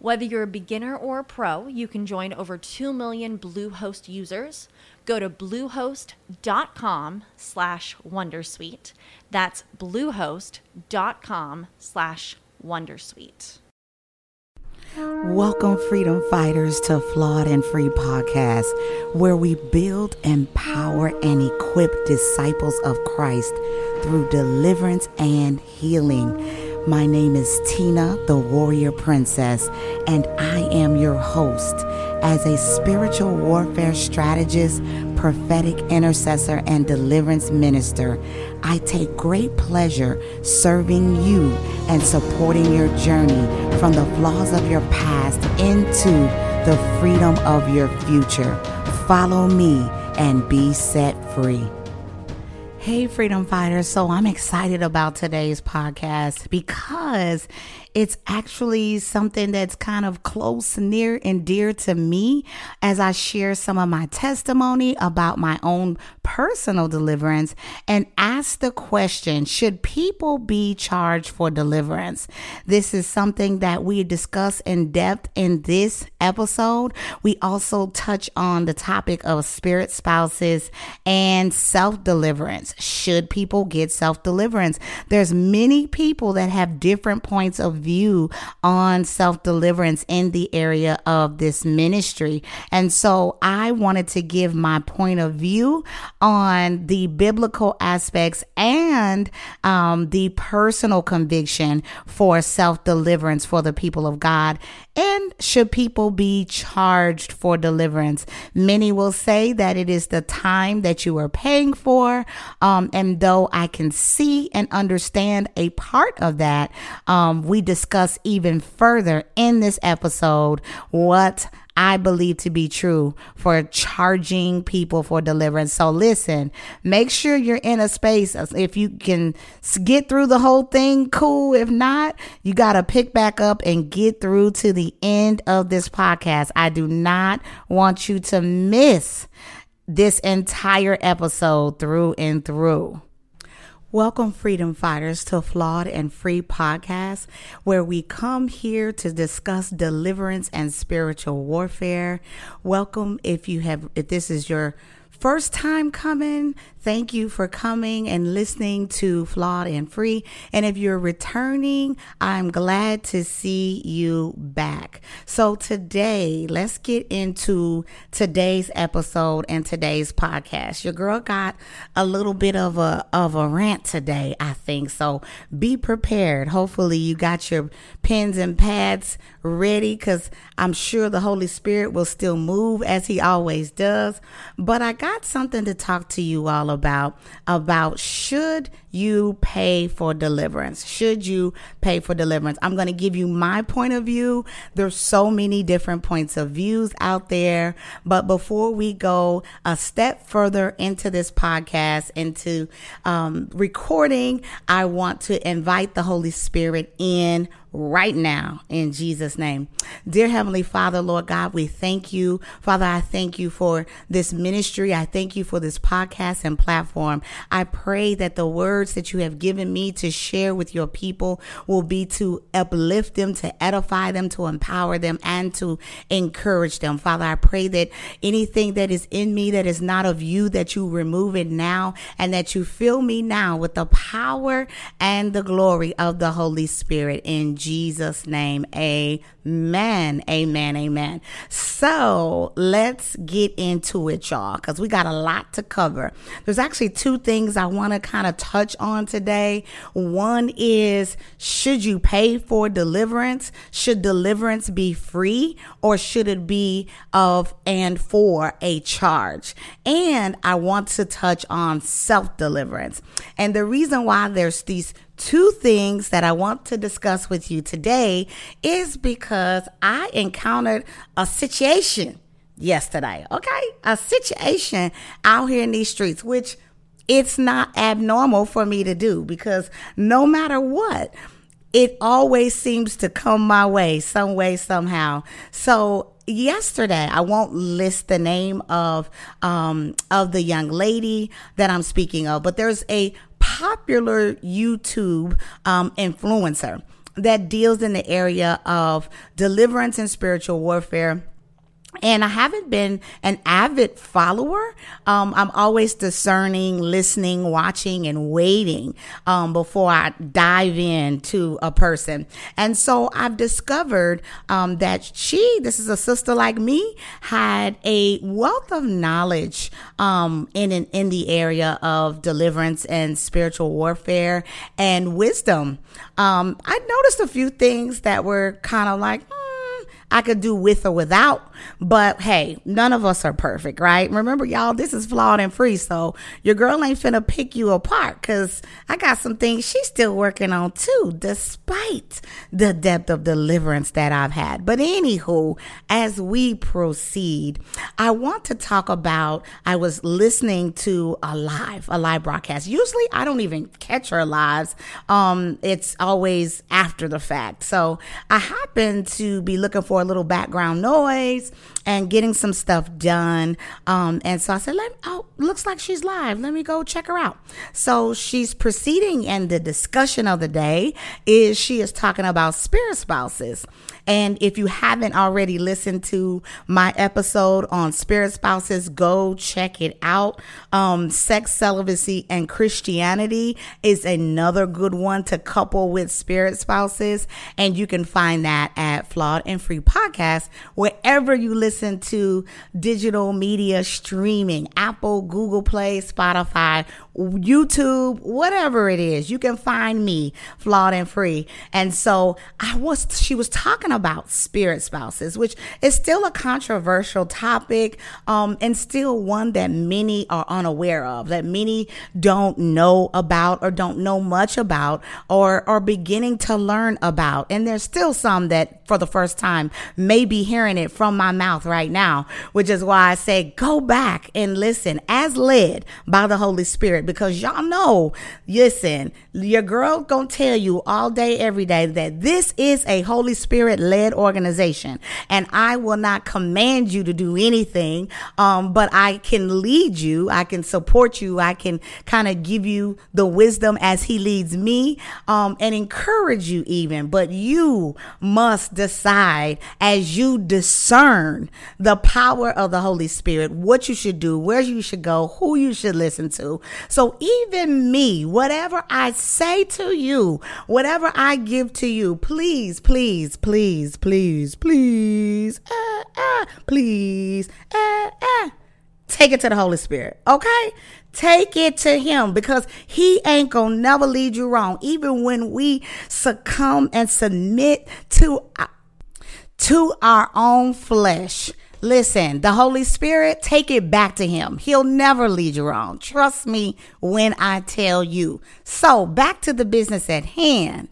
Whether you're a beginner or a pro, you can join over 2 million Bluehost users. Go to bluehost.com slash wondersuite. That's bluehost.com slash wondersuite. Welcome, freedom fighters, to Flawed and Free Podcast, where we build, empower, and equip disciples of Christ through deliverance and healing. My name is Tina, the Warrior Princess, and I am your host. As a spiritual warfare strategist, prophetic intercessor, and deliverance minister, I take great pleasure serving you and supporting your journey from the flaws of your past into the freedom of your future. Follow me and be set free. Hey, freedom fighters. So I'm excited about today's podcast because it's actually something that's kind of close, near, and dear to me as I share some of my testimony about my own personal deliverance and ask the question Should people be charged for deliverance? This is something that we discuss in depth in this episode. We also touch on the topic of spirit spouses and self deliverance. Should people get self deliverance? There's many people that have different points of view on self deliverance in the area of this ministry. And so I wanted to give my point of view on the biblical aspects and um, the personal conviction for self deliverance for the people of God. And should people be charged for deliverance? Many will say that it is the time that you are paying for. Um, and though I can see and understand a part of that, um, we discuss even further in this episode what I believe to be true for charging people for deliverance. So listen, make sure you're in a space. If you can get through the whole thing, cool. If not, you got to pick back up and get through to the end of this podcast. I do not want you to miss this entire episode through and through. Welcome, freedom fighters, to Flawed and Free Podcast, where we come here to discuss deliverance and spiritual warfare. Welcome if you have, if this is your first time coming, Thank you for coming and listening to Flawed and Free. And if you're returning, I'm glad to see you back. So today, let's get into today's episode and today's podcast. Your girl got a little bit of a of a rant today, I think. So be prepared. Hopefully you got your pens and pads ready cuz I'm sure the Holy Spirit will still move as he always does. But I got something to talk to you all about about should you pay for deliverance? Should you pay for deliverance? I'm going to give you my point of view. There's so many different points of views out there, but before we go a step further into this podcast, into um, recording, I want to invite the Holy Spirit in right now in Jesus' name. Dear Heavenly Father, Lord God, we thank you. Father, I thank you for this ministry. I thank you for this podcast and platform. I pray that the words that you have given me to share with your people will be to uplift them, to edify them, to empower them, and to encourage them. Father, I pray that anything that is in me that is not of you, that you remove it now and that you fill me now with the power and the glory of the Holy Spirit. In Jesus' name. Amen. Amen. Amen. So let's get into it, y'all, because we got a lot to cover. There's actually two things I want to kind of touch on today. One is should you pay for deliverance? Should deliverance be free or should it be of and for a charge? And I want to touch on self deliverance. And the reason why there's these two things that I want to discuss with you today is because I encountered a situation yesterday, okay? A situation out here in these streets, which it's not abnormal for me to do because no matter what, it always seems to come my way some way somehow. So yesterday i won't list the name of um, of the young lady that i'm speaking of but there's a popular youtube um, influencer that deals in the area of deliverance and spiritual warfare and I haven't been an avid follower. Um, I'm always discerning, listening, watching, and waiting um, before I dive in to a person. And so I've discovered um, that she, this is a sister like me, had a wealth of knowledge um, in, in in the area of deliverance and spiritual warfare and wisdom. Um, I noticed a few things that were kind of like. Hmm, I could do with or without. But hey, none of us are perfect, right? Remember, y'all, this is flawed and free. So your girl ain't finna pick you apart because I got some things she's still working on too, despite the depth of deliverance that I've had. But anywho, as we proceed, I want to talk about I was listening to a live, a live broadcast. Usually I don't even catch her lives. Um, it's always after the fact. So I happen to be looking for a little background noise and getting some stuff done. Um, and so I said, Let, oh, looks like she's live. Let me go check her out. So she's proceeding, and the discussion of the day is she is talking about spirit spouses. And if you haven't already listened to my episode on spirit spouses, go check it out. Um, sex, celibacy, and Christianity is another good one to couple with spirit spouses. And you can find that at Flawed and Free Podcast, wherever you listen to digital media streaming, Apple, Google Play, Spotify, YouTube, whatever it is, you can find me flawed and free. And so I was, she was talking about spirit spouses, which is still a controversial topic, um, and still one that many are unaware of, that many don't know about or don't know much about or are beginning to learn about. And there's still some that for the first time may be hearing it from my mouth right now, which is why I say go back and listen as led by the Holy Spirit because y'all know, listen, your girl gonna tell you all day, every day that this is a Holy Spirit led organization, and I will not command you to do anything, um, but I can lead you, I can support you, I can kind of give you the wisdom as He leads me, um, and encourage you even. But you must decide as you discern the power of the Holy Spirit, what you should do, where you should go, who you should listen to. So even me, whatever I say to you, whatever I give to you, please, please, please, please, please, uh, uh, please, uh, take it to the Holy Spirit, okay? Take it to him because he ain't gonna never lead you wrong. Even when we succumb and submit to, to our own flesh, Listen, the Holy Spirit, take it back to Him. He'll never lead you wrong. Trust me when I tell you. So, back to the business at hand.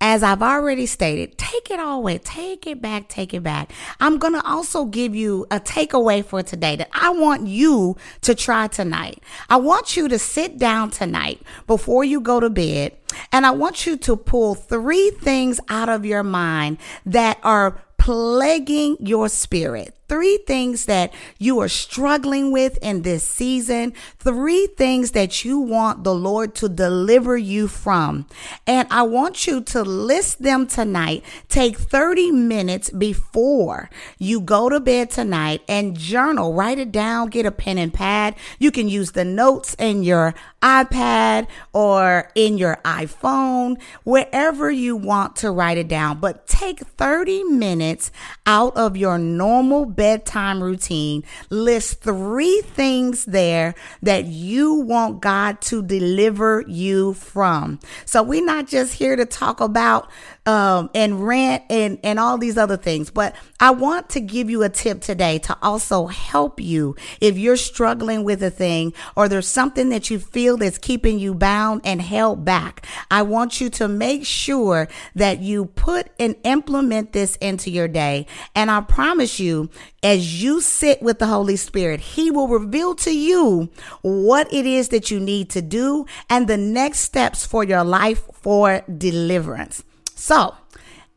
As I've already stated, take it all away. Take it back. Take it back. I'm going to also give you a takeaway for today that I want you to try tonight. I want you to sit down tonight before you go to bed and I want you to pull three things out of your mind that are plaguing your spirit three things that you are struggling with in this season, three things that you want the Lord to deliver you from. And I want you to list them tonight. Take 30 minutes before you go to bed tonight and journal, write it down, get a pen and pad. You can use the notes in your iPad or in your iPhone, wherever you want to write it down. But take 30 minutes out of your normal bedtime routine. List three things there that you want God to deliver you from. So we're not just here to talk about um, and rant and, and all these other things. But I want to give you a tip today to also help you if you're struggling with a thing or there's something that you feel that's keeping you bound and held back. I want you to make sure that you put and implement this into your day. And I promise you, as you sit with the Holy Spirit, He will reveal to you what it is that you need to do and the next steps for your life for deliverance. So,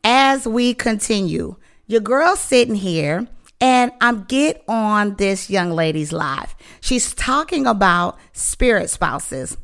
as we continue, your girl's sitting here and I'm get on this young lady's live. She's talking about spirit spouses.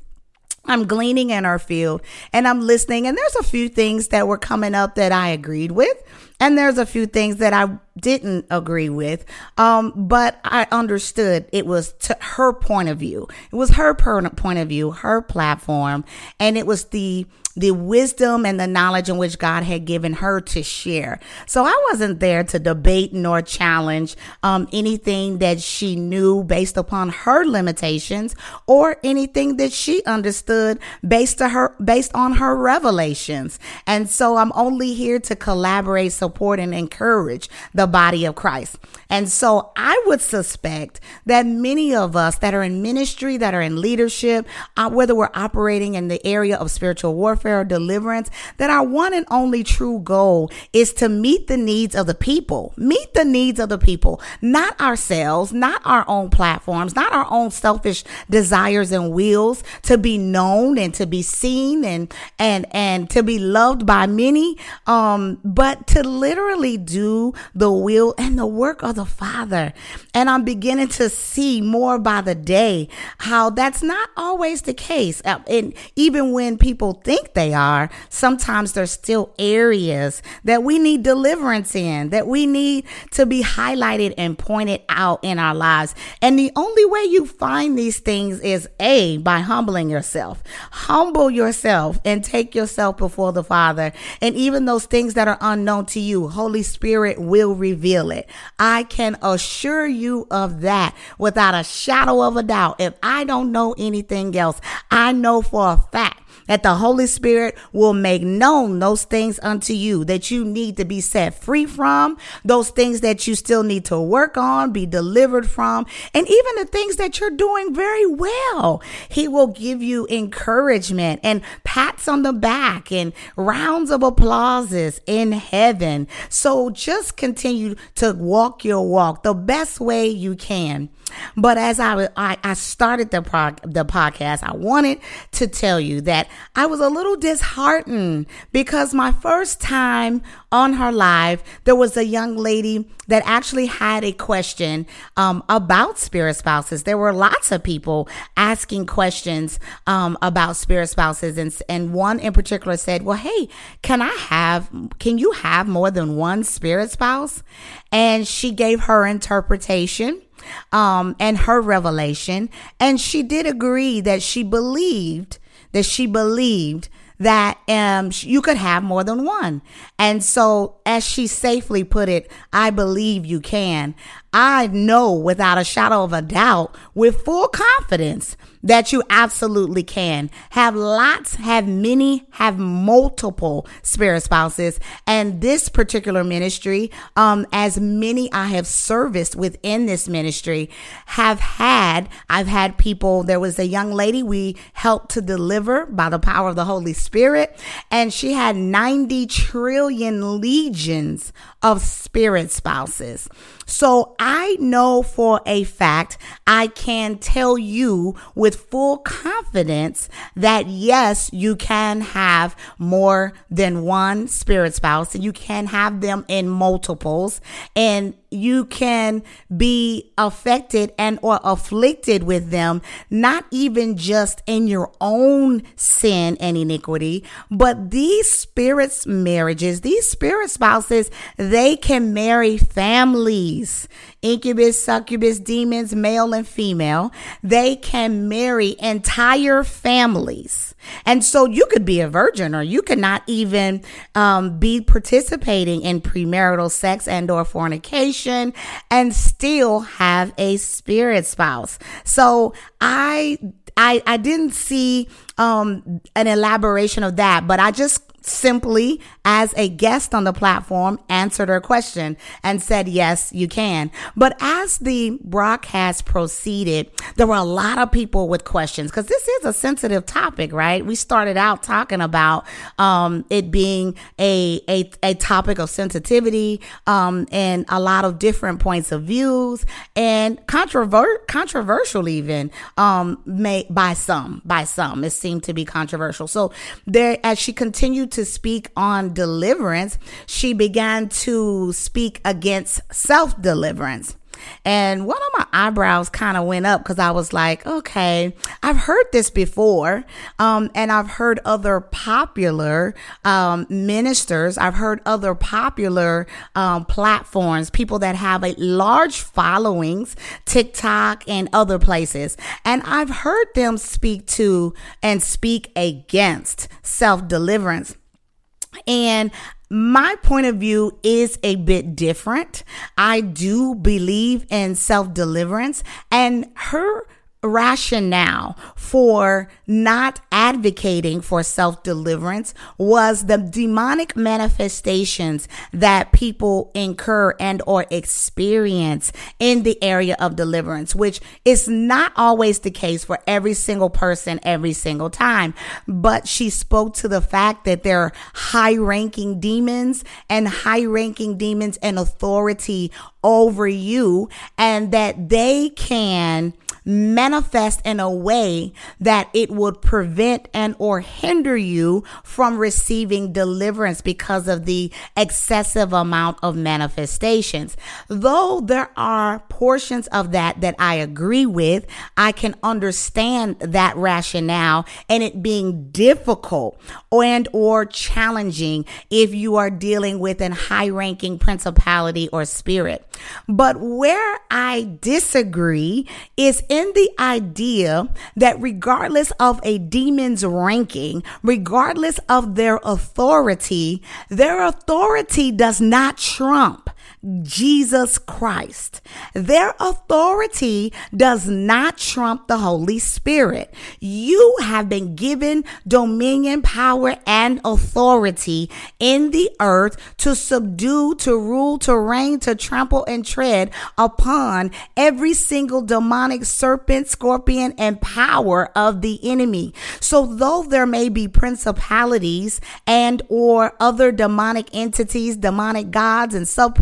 I'm gleaning in her field and I'm listening and there's a few things that were coming up that I agreed with and there's a few things that I didn't agree with. Um, but I understood it was to her point of view. It was her point of view, her platform, and it was the the wisdom and the knowledge in which God had given her to share. So I wasn't there to debate nor challenge um, anything that she knew based upon her limitations or anything that she understood based to her based on her revelations. And so I'm only here to collaborate, support, and encourage the body of Christ. And so I would suspect that many of us that are in ministry, that are in leadership, uh, whether we're operating in the area of spiritual warfare or deliverance, that our one and only true goal is to meet the needs of the people, meet the needs of the people, not ourselves, not our own platforms, not our own selfish desires and wills to be known and to be seen and, and, and to be loved by many. Um, but to literally do the will and the work of the Father. And I'm beginning to see more by the day how that's not always the case. Uh, and even when people think they are, sometimes there's still areas that we need deliverance in, that we need to be highlighted and pointed out in our lives. And the only way you find these things is A, by humbling yourself. Humble yourself and take yourself before the Father. And even those things that are unknown to you, Holy Spirit will reveal it. I can assure you of that without a shadow of a doubt. If I don't know anything else, I know for a fact that the Holy Spirit will make known those things unto you that you need to be set free from, those things that you still need to work on, be delivered from, and even the things that you're doing very well. He will give you encouragement and pats on the back and rounds of applauses in heaven. So just continue to walk your walk the best way you can. But as I, I, I started the, pro, the podcast, I wanted to tell you that I was a little disheartened because my first time on her live, there was a young lady that actually had a question um, about spirit spouses. There were lots of people asking questions um, about spirit spouses, and and one in particular said, "Well, hey, can I have? Can you have more than one spirit spouse?" And she gave her interpretation um, and her revelation. And she did agree that she believed that she believed that um, you could have more than one. And so, as she safely put it, I believe you can. I know without a shadow of a doubt, with full confidence, that you absolutely can have lots, have many, have multiple spirit spouses. And this particular ministry, um, as many I have serviced within this ministry, have had, I've had people, there was a young lady we helped to deliver by the power of the Holy Spirit, and she had 90 trillion legions of spirit spouses. So I know for a fact, I can tell you with full confidence that yes, you can have more than one spirit spouse and you can have them in multiples. And you can be affected and or afflicted with them not even just in your own sin and iniquity but these spirits marriages these spirit spouses they can marry families incubus succubus demons male and female. They can marry entire families and so you could be a virgin or you could not even um, be participating in premarital sex and or fornication and still have a spirit spouse. So I I I didn't see um an elaboration of that, but I just simply, as a guest on the platform, answered her question and said, yes, you can. But as the broadcast proceeded, there were a lot of people with questions because this is a sensitive topic, right? We started out talking about um, it being a, a, a topic of sensitivity um, and a lot of different points of views and controver- controversial even um, may, by some, by some. It seemed to be controversial. So there, as she continued to speak on deliverance, she began to speak against self deliverance. And one of my eyebrows kind of went up because I was like, okay, I've heard this before. Um, and I've heard other popular um, ministers, I've heard other popular um, platforms, people that have a large followings, TikTok and other places. And I've heard them speak to and speak against self deliverance. And my point of view is a bit different. I do believe in self deliverance, and her rationale for not advocating for self deliverance was the demonic manifestations that people incur and or experience in the area of deliverance, which is not always the case for every single person every single time. But she spoke to the fact that there are high ranking demons and high ranking demons and authority over you and that they can manifest in a way that it would prevent and or hinder you from receiving deliverance because of the excessive amount of manifestations. Though there are portions of that that I agree with, I can understand that rationale and it being difficult and or challenging if you are dealing with an high ranking principality or spirit. But where I disagree is in the idea that regardless of a demon's ranking, regardless of their authority, their authority does not trump Jesus Christ. Their authority does not trump the Holy Spirit. You have been given dominion, power, and authority in the earth to subdue, to rule, to reign, to trample and tread upon every single demonic serpent, scorpion, and power of the enemy. So though there may be principalities and or other demonic entities, demonic gods and sub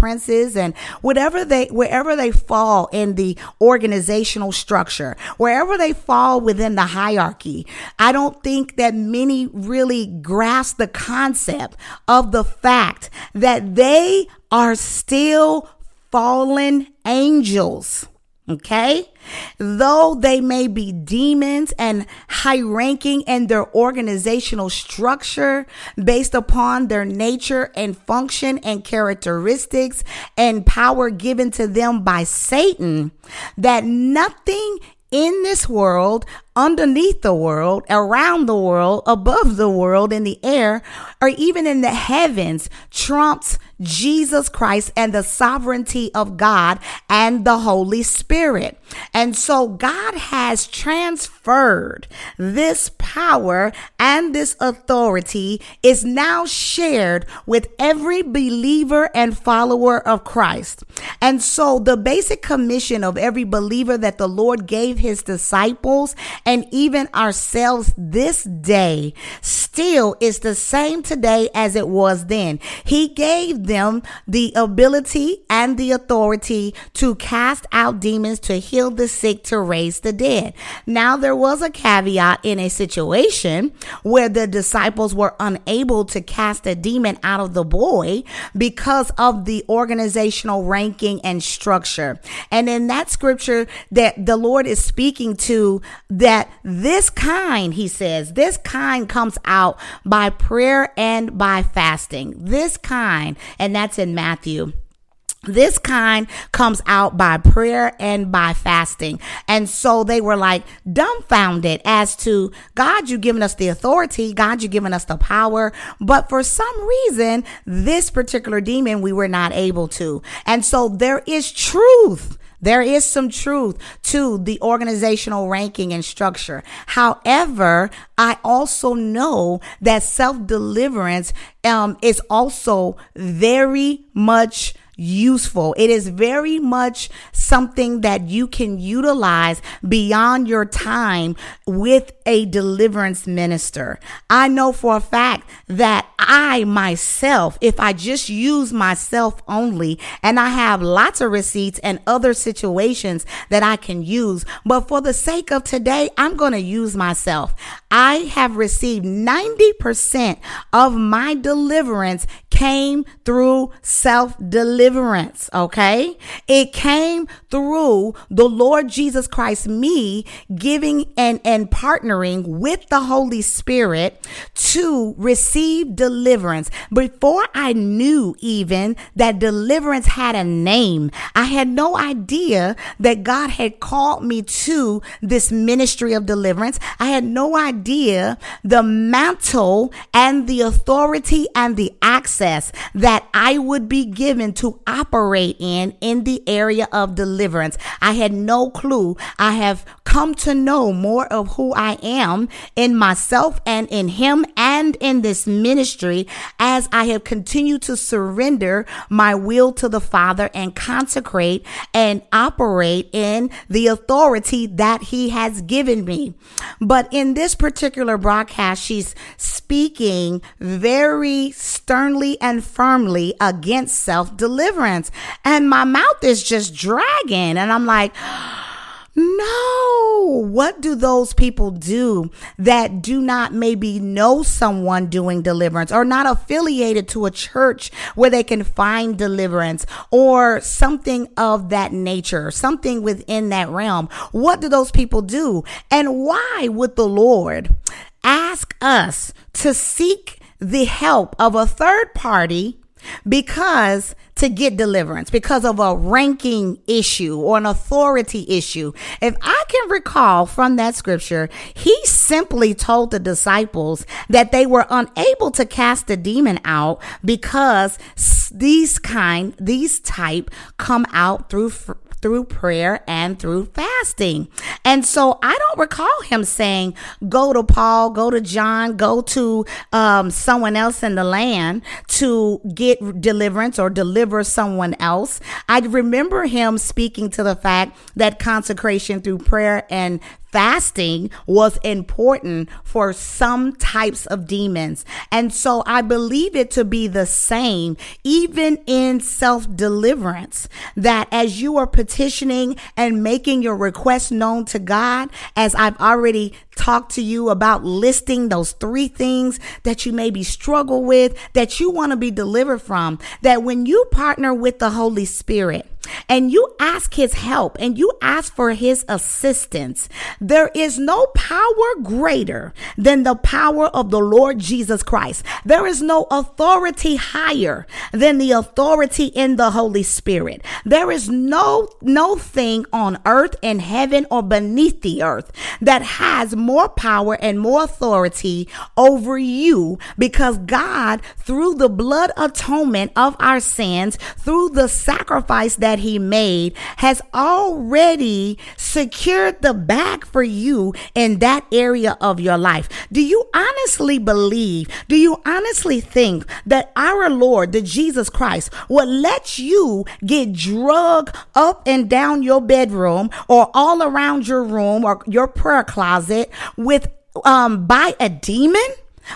and whatever they wherever they fall in the organizational structure, wherever they fall within the hierarchy. I don't think that many really grasp the concept of the fact that they are still fallen angels. Okay? Though they may be demons and high ranking in their organizational structure based upon their nature and function and characteristics and power given to them by Satan, that nothing in this world, underneath the world, around the world, above the world, in the air, or even in the heavens trumps Jesus Christ and the sovereignty of God and the Holy Spirit. And so God has transferred this power and this authority is now shared with every believer and follower of Christ. And so the basic commission of every believer that the Lord gave his disciples and even ourselves this day still is the same today as it was then. He gave them the ability and the authority to cast out demons, to heal the sick, to raise the dead. Now, there was a caveat in a situation where the disciples were unable to cast a demon out of the boy because of the organizational and structure. And in that scripture that the Lord is speaking to, that this kind, he says, this kind comes out by prayer and by fasting. This kind, and that's in Matthew. This kind comes out by prayer and by fasting. And so they were like dumbfounded as to God, you've given us the authority. God, you've given us the power. But for some reason, this particular demon, we were not able to. And so there is truth there is some truth to the organizational ranking and structure. However, I also know that self deliverance um, is also very much useful. It is very much something that you can utilize beyond your time with a deliverance minister. I know for a fact that I myself, if I just use myself only, and I have lots of receipts and other situations that I can use, but for the sake of today, I'm going to use myself. I have received 90% of my deliverance came through self deliverance. Okay. It came through the Lord Jesus Christ, me giving and, and partnering with the Holy Spirit to receive deliverance. Before I knew even that deliverance had a name, I had no idea that God had called me to this ministry of deliverance. I had no idea the mantle and the authority and the access that I would be given to operate in in the area of deliverance. I had no clue. I have come to know more of who I am in myself and in him and in this ministry as I have continued to surrender my will to the Father and consecrate and operate in the authority that he has given me. But in this particular broadcast, she's speaking very sternly and firmly against self deliverance. And my mouth is just dragging. And I'm like, no. What do those people do that do not maybe know someone doing deliverance or not affiliated to a church where they can find deliverance or something of that nature, something within that realm? What do those people do? And why would the Lord ask us to seek the help of a third party because to get deliverance because of a ranking issue or an authority issue. If I can recall from that scripture, he simply told the disciples that they were unable to cast the demon out because these kind, these type come out through through prayer and through fasting. And so I don't recall him saying, go to Paul, go to John, go to um, someone else in the land to get deliverance or deliver someone else. I remember him speaking to the fact that consecration through prayer and fasting was important for some types of demons. And so I believe it to be the same, even in self deliverance, that as you are petitioning and making your request known to God, as I've already talked to you about listing those three things that you maybe struggle with, that you want to be delivered from, that when you partner with the Holy Spirit, and you ask his help and you ask for his assistance, there is no power greater than the power of the Lord Jesus Christ. There is no authority higher than the authority in the Holy Spirit. There is no, no thing on earth in heaven or beneath the earth that has more power and more authority over you because God, through the blood atonement of our sins, through the sacrifice that he made, has already secured the bag for you in that area of your life. Do you honestly believe, do you honestly think that our Lord, the Jesus Christ, would let you get drug up and down your bedroom or all around your room or your prayer closet with um by a demon?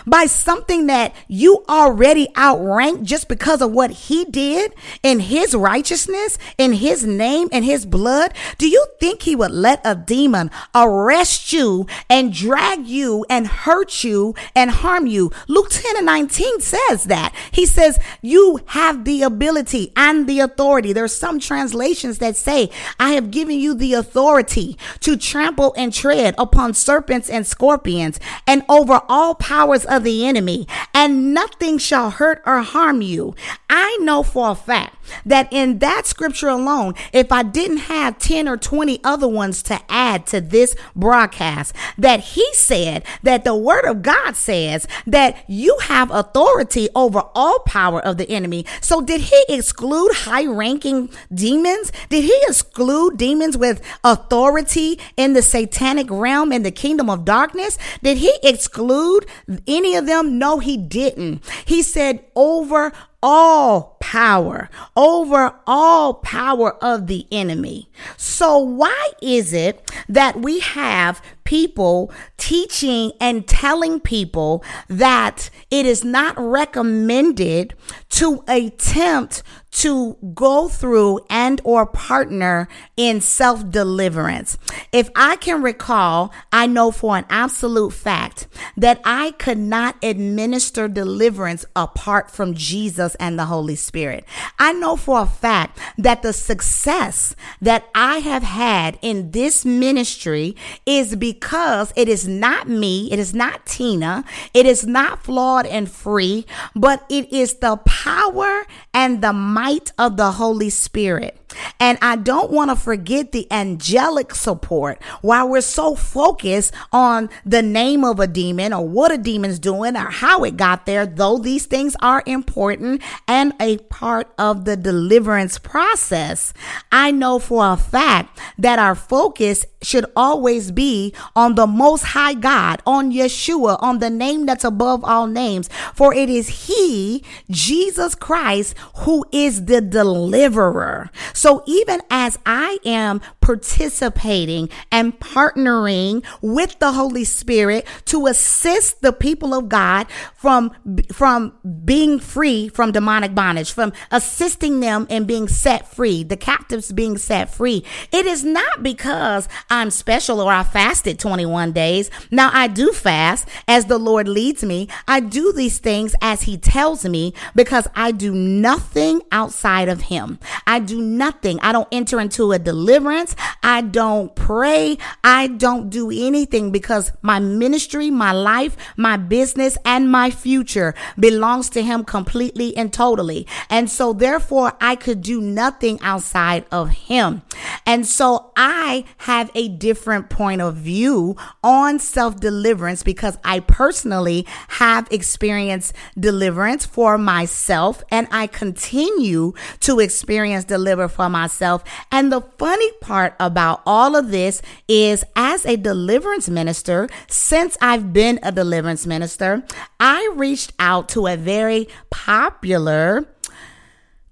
By something that you already outranked just because of what he did in his righteousness, in his name, and his blood? Do you think he would let a demon arrest you and drag you and hurt you and harm you? Luke 10 and 19 says that. He says, You have the ability and the authority. There's some translations that say, I have given you the authority to trample and tread upon serpents and scorpions and over all powers of the enemy, and nothing shall hurt or harm you. I know for a fact that in that scripture alone, if I didn't have 10 or 20 other ones to add to this broadcast, that he said that the word of God says that you have authority over all power of the enemy. So did he exclude high ranking demons? Did he exclude demons with authority in the satanic realm in the kingdom of darkness? Did he exclude any of them? No, he didn't. He said over all power, over all power of the enemy. So, why is it that we have people teaching and telling people that it is not recommended to attempt to go through and or partner in self-deliverance. If I can recall, I know for an absolute fact that I could not administer deliverance apart from Jesus and the Holy Spirit. I know for a fact that the success that I have had in this ministry is because it is not me, it is not Tina, it is not flawed and free, but it is the power and the might of the Holy Spirit. And I don't want to forget the angelic support while we're so focused on the name of a demon or what a demon's doing or how it got there, though these things are important and a part of the deliverance process. I know for a fact that our focus should always be on the most high God, on Yeshua, on the name that's above all names. For it is He, Jesus Christ, who is the deliverer. So even as I am participating and partnering with the Holy Spirit to assist the people of God from, from being free from demonic bondage, from assisting them in being set free, the captives being set free, it is not because I'm special or I fasted 21 days. Now I do fast as the Lord leads me. I do these things as He tells me because I do nothing outside of Him. I do nothing. I don't enter into a deliverance. I don't pray. I don't do anything because my ministry, my life, my business, and my future belongs to Him completely and totally. And so therefore I could do nothing outside of Him. And so I have a different point of view on self deliverance because I personally have experienced deliverance for myself and I continue to experience deliver for myself. And the funny part about all of this is as a deliverance minister, since I've been a deliverance minister, I reached out to a very popular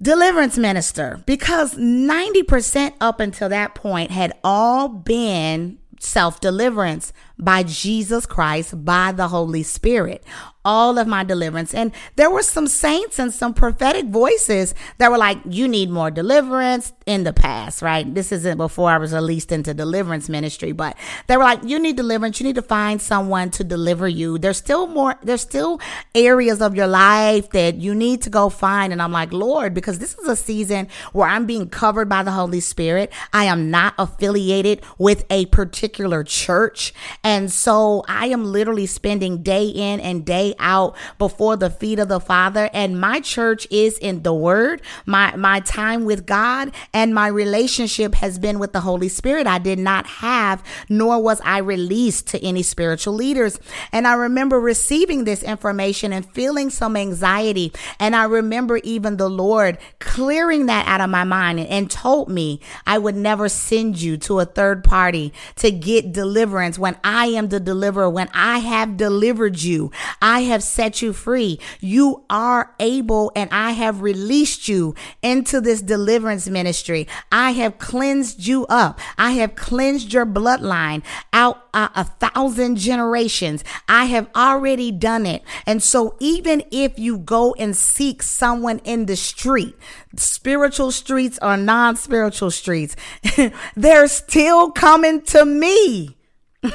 deliverance minister because 90% up until that point had all been self deliverance by Jesus Christ, by the Holy Spirit all of my deliverance. And there were some saints and some prophetic voices that were like, you need more deliverance in the past, right? This isn't before I was released into deliverance ministry, but they were like, you need deliverance. You need to find someone to deliver you. There's still more, there's still areas of your life that you need to go find. And I'm like, Lord, because this is a season where I'm being covered by the Holy Spirit. I am not affiliated with a particular church. And so I am literally spending day in and day out before the feet of the Father. And my church is in the Word. My my time with God and my relationship has been with the Holy Spirit. I did not have, nor was I released to any spiritual leaders. And I remember receiving this information and feeling some anxiety. And I remember even the Lord clearing that out of my mind and told me I would never send you to a third party to get deliverance when I am the deliverer, when I have delivered you, I have set you free. You are able and I have released you into this deliverance ministry. I have cleansed you up. I have cleansed your bloodline out uh, a thousand generations. I have already done it. And so even if you go and seek someone in the street, spiritual streets or non spiritual streets, they're still coming to me.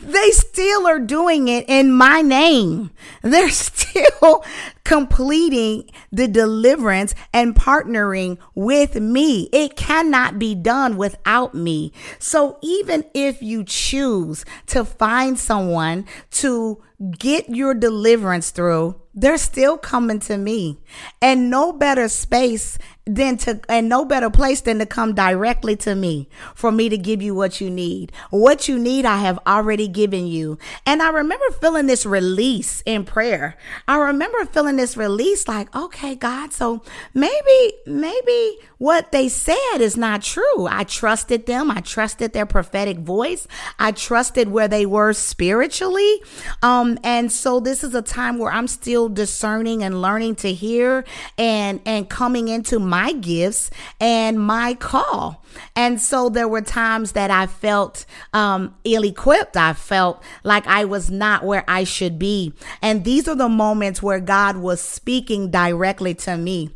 they still are doing it in my name. They're still completing the deliverance and partnering with me. It cannot be done without me. So even if you choose to find someone to get your deliverance through, they're still coming to me. And no better space than to, and no better place than to come directly to me for me to give you what you need. What you need, I have already given you. And I remember feeling this release in prayer. I remember feeling this release like, okay, God, so maybe, maybe what they said is not true. I trusted them. I trusted their prophetic voice. I trusted where they were spiritually. Um, and so this is a time where I'm still discerning and learning to hear and, and coming into my gifts and my call. And so there were times that I felt um, ill equipped. I felt like I was not where I should be. And these are the moments where God was speaking directly to me.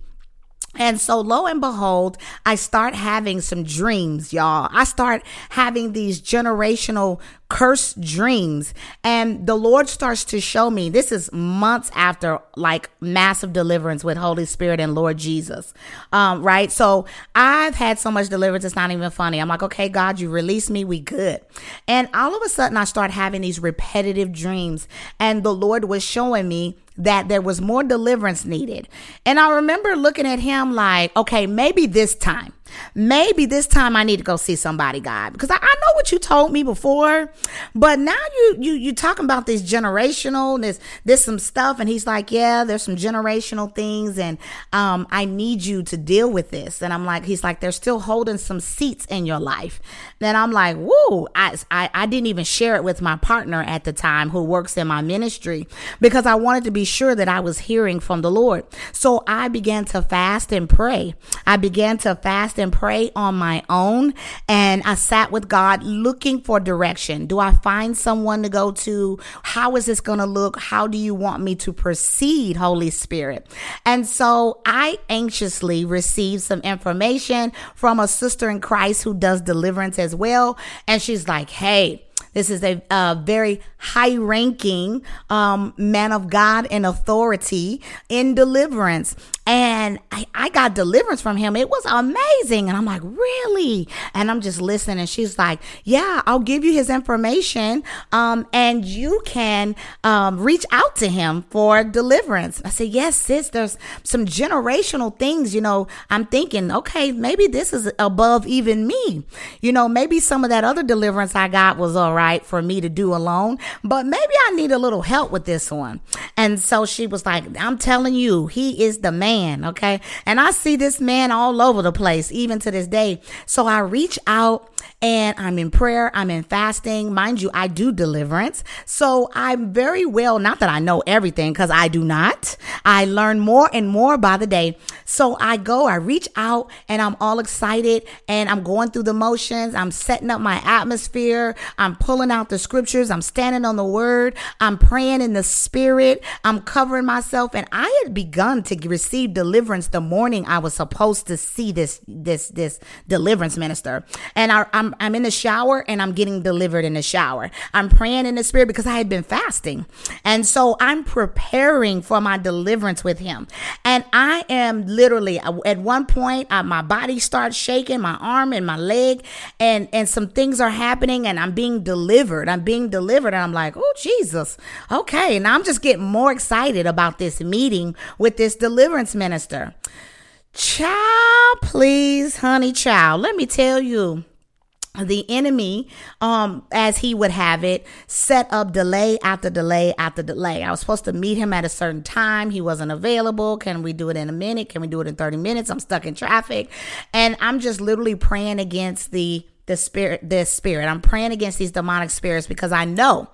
And so lo and behold, I start having some dreams, y'all. I start having these generational cursed dreams. And the Lord starts to show me this is months after like massive deliverance with Holy Spirit and Lord Jesus. Um, right. So I've had so much deliverance, it's not even funny. I'm like, okay, God, you release me, we good. And all of a sudden I start having these repetitive dreams. And the Lord was showing me that there was more deliverance needed. And I remember looking at him like, okay, maybe this time Maybe this time I need to go see somebody, God, because I, I, know what you told me before, but now you you you talking about this generational, this this some stuff, and he's like, yeah, there's some generational things, and um, I need you to deal with this, and I'm like, he's like, they're still holding some seats in your life, then I'm like, whoa, I, I I didn't even share it with my partner at the time who works in my ministry because I wanted to be sure that I was hearing from the Lord, so I began to fast and pray. I began to fast and pray on my own. And I sat with God looking for direction. Do I find someone to go to? How is this going to look? How do you want me to proceed, Holy Spirit? And so I anxiously received some information from a sister in Christ who does deliverance as well. And she's like, Hey, this is a, a very high ranking um, man of God and authority in deliverance. And I, I got deliverance from him. It was amazing. And I'm like, really? And I'm just listening. She's like, yeah, I'll give you his information. Um, and you can um, reach out to him for deliverance. I said, yes, sis, there's some generational things, you know, I'm thinking, okay, maybe this is above even me. You know, maybe some of that other deliverance I got was all right for me to do alone, but maybe I need a little help with this one. And so she was like, I'm telling you, he is the man. Okay. And I see this man all over the place, even to this day. So I reach out and I'm in prayer, I'm in fasting. Mind you, I do deliverance. So I'm very well, not that I know everything, because I do not. I learn more and more by the day. So I go, I reach out, and I'm all excited, and I'm going through the motions. I'm setting up my atmosphere. I'm pulling out the scriptures. I'm standing on the word. I'm praying in the spirit. I'm covering myself. And I had begun to receive deliverance the morning I was supposed to see this, this, this deliverance minister. And I, I'm, I'm in the shower and I'm getting delivered in the shower. I'm praying in the spirit because I had been fasting. And so I'm preparing for my deliverance with him. And I am literally at one point, uh, my body starts shaking, my arm and my leg, and, and some things are happening and I'm being delivered. I'm being delivered. And I'm like, oh, Jesus. Okay. Now I'm just getting more excited about this meeting with this deliverance minister. Child, please, honey, child, let me tell you the enemy, um, as he would have it, set up delay after delay after delay. I was supposed to meet him at a certain time. He wasn't available. Can we do it in a minute? Can we do it in 30 minutes? I'm stuck in traffic. And I'm just literally praying against the the spirit, this spirit. I'm praying against these demonic spirits because I know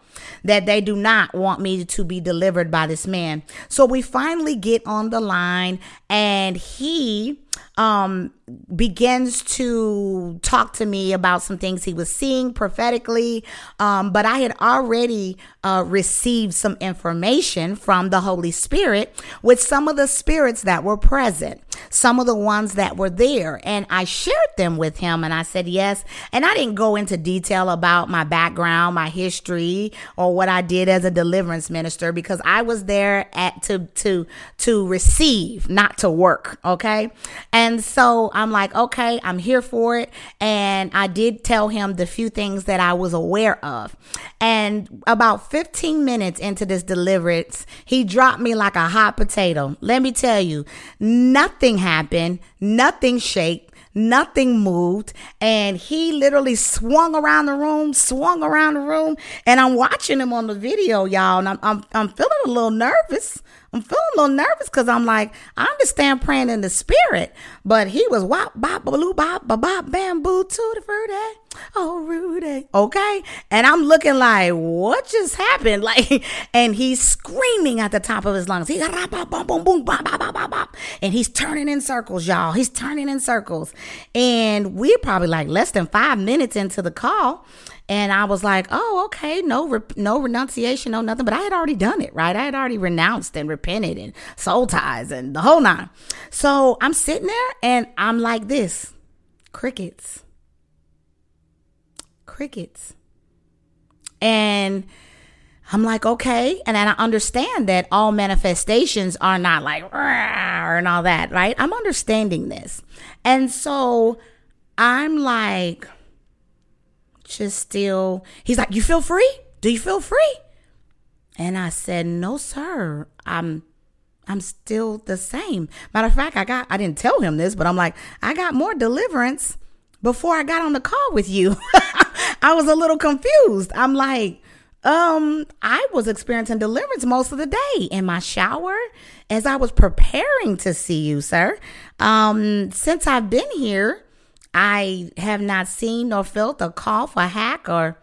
that they do not want me to be delivered by this man. So we finally get on the line and he um begins to talk to me about some things he was seeing prophetically. Um but i had already uh received some information from the holy spirit with some of the spirits that were present some of the ones that were there. And i shared them with him and i said yes. And i didn't go into detail about my background my history or what i did as a deliverance minister because i was there at to to to receive not to work okay and so I'm like, okay, I'm here for it. And I did tell him the few things that I was aware of. And about 15 minutes into this deliverance, he dropped me like a hot potato. Let me tell you, nothing happened, nothing shaked nothing moved. And he literally swung around the room swung around the room. And i'm watching him on the video y'all. And i'm, I'm, I'm feeling a little nervous. I'm feeling a little nervous because I'm like, I understand praying in the spirit, but he was wop, bop, baloo, bop, bop, bop, bamboo, tutti frutti, oh, Rudy. Okay. And I'm looking like, what just happened? Like, and he's screaming at the top of his lungs. He and he's turning in circles, y'all. He's turning in circles. And we're probably like less than five minutes into the call. And I was like, oh, okay, no, re- no renunciation, no nothing. But I had already done it, right? I had already renounced and repented and soul ties and the whole nine. So I'm sitting there and I'm like this crickets, crickets. And I'm like, okay. And then I understand that all manifestations are not like, and all that, right? I'm understanding this. And so I'm like, just still, he's like, You feel free? Do you feel free? And I said, No, sir. I'm I'm still the same. Matter of fact, I got I didn't tell him this, but I'm like, I got more deliverance before I got on the call with you. I was a little confused. I'm like, um, I was experiencing deliverance most of the day in my shower as I was preparing to see you, sir. Um, since I've been here, I have not seen nor felt a cough, a hack, or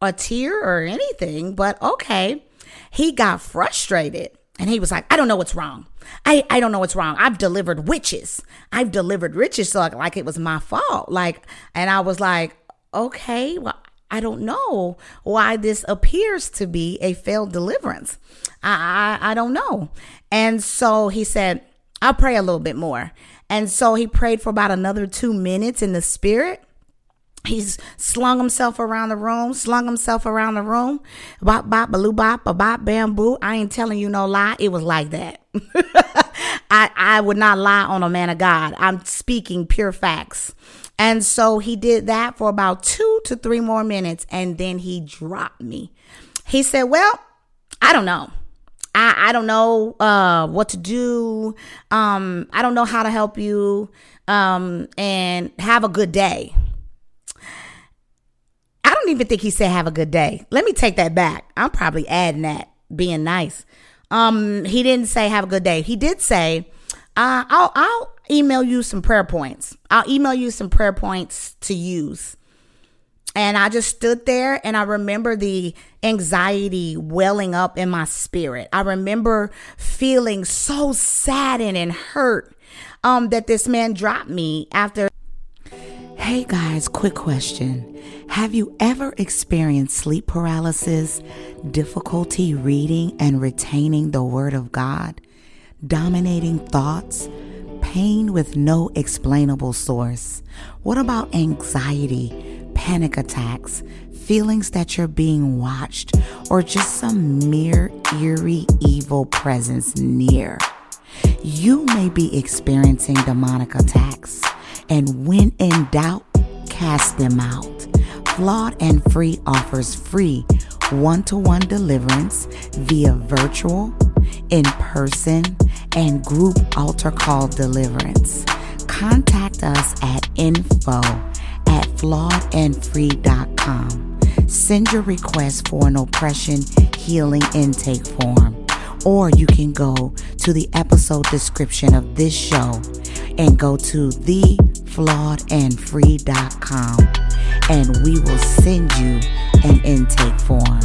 a tear or anything, but okay. He got frustrated and he was like, I don't know what's wrong. I, I don't know what's wrong. I've delivered witches. I've delivered riches so like, like it was my fault. Like, and I was like, okay, well, I don't know why this appears to be a failed deliverance. I, I, I don't know. And so he said, I'll pray a little bit more. And so he prayed for about another two minutes in the spirit. He's slung himself around the room, slung himself around the room. Bop, bop, baloo, bop, a bop, bamboo. I ain't telling you no lie. It was like that. I, I would not lie on a man of God. I'm speaking pure facts. And so he did that for about two to three more minutes. And then he dropped me. He said, Well, I don't know. I, I don't know uh, what to do. Um, I don't know how to help you. Um, and have a good day. I don't even think he said have a good day. Let me take that back. I'm probably adding that, being nice. Um, he didn't say have a good day. He did say, uh, I'll I'll email you some prayer points. I'll email you some prayer points to use. And I just stood there and I remember the anxiety welling up in my spirit. I remember feeling so saddened and hurt um, that this man dropped me after. Hey guys, quick question. Have you ever experienced sleep paralysis, difficulty reading and retaining the Word of God, dominating thoughts, pain with no explainable source? What about anxiety? panic attacks, feelings that you're being watched, or just some mere eerie evil presence near. You may be experiencing demonic attacks, and when in doubt, cast them out. Flawed and Free offers free one to one deliverance via virtual, in person, and group altar call deliverance. Contact us at info at flawedandfree.com. Send your request for an oppression healing intake form, or you can go to the episode description of this show and go to the theflawedandfree.com and we will send you an intake form.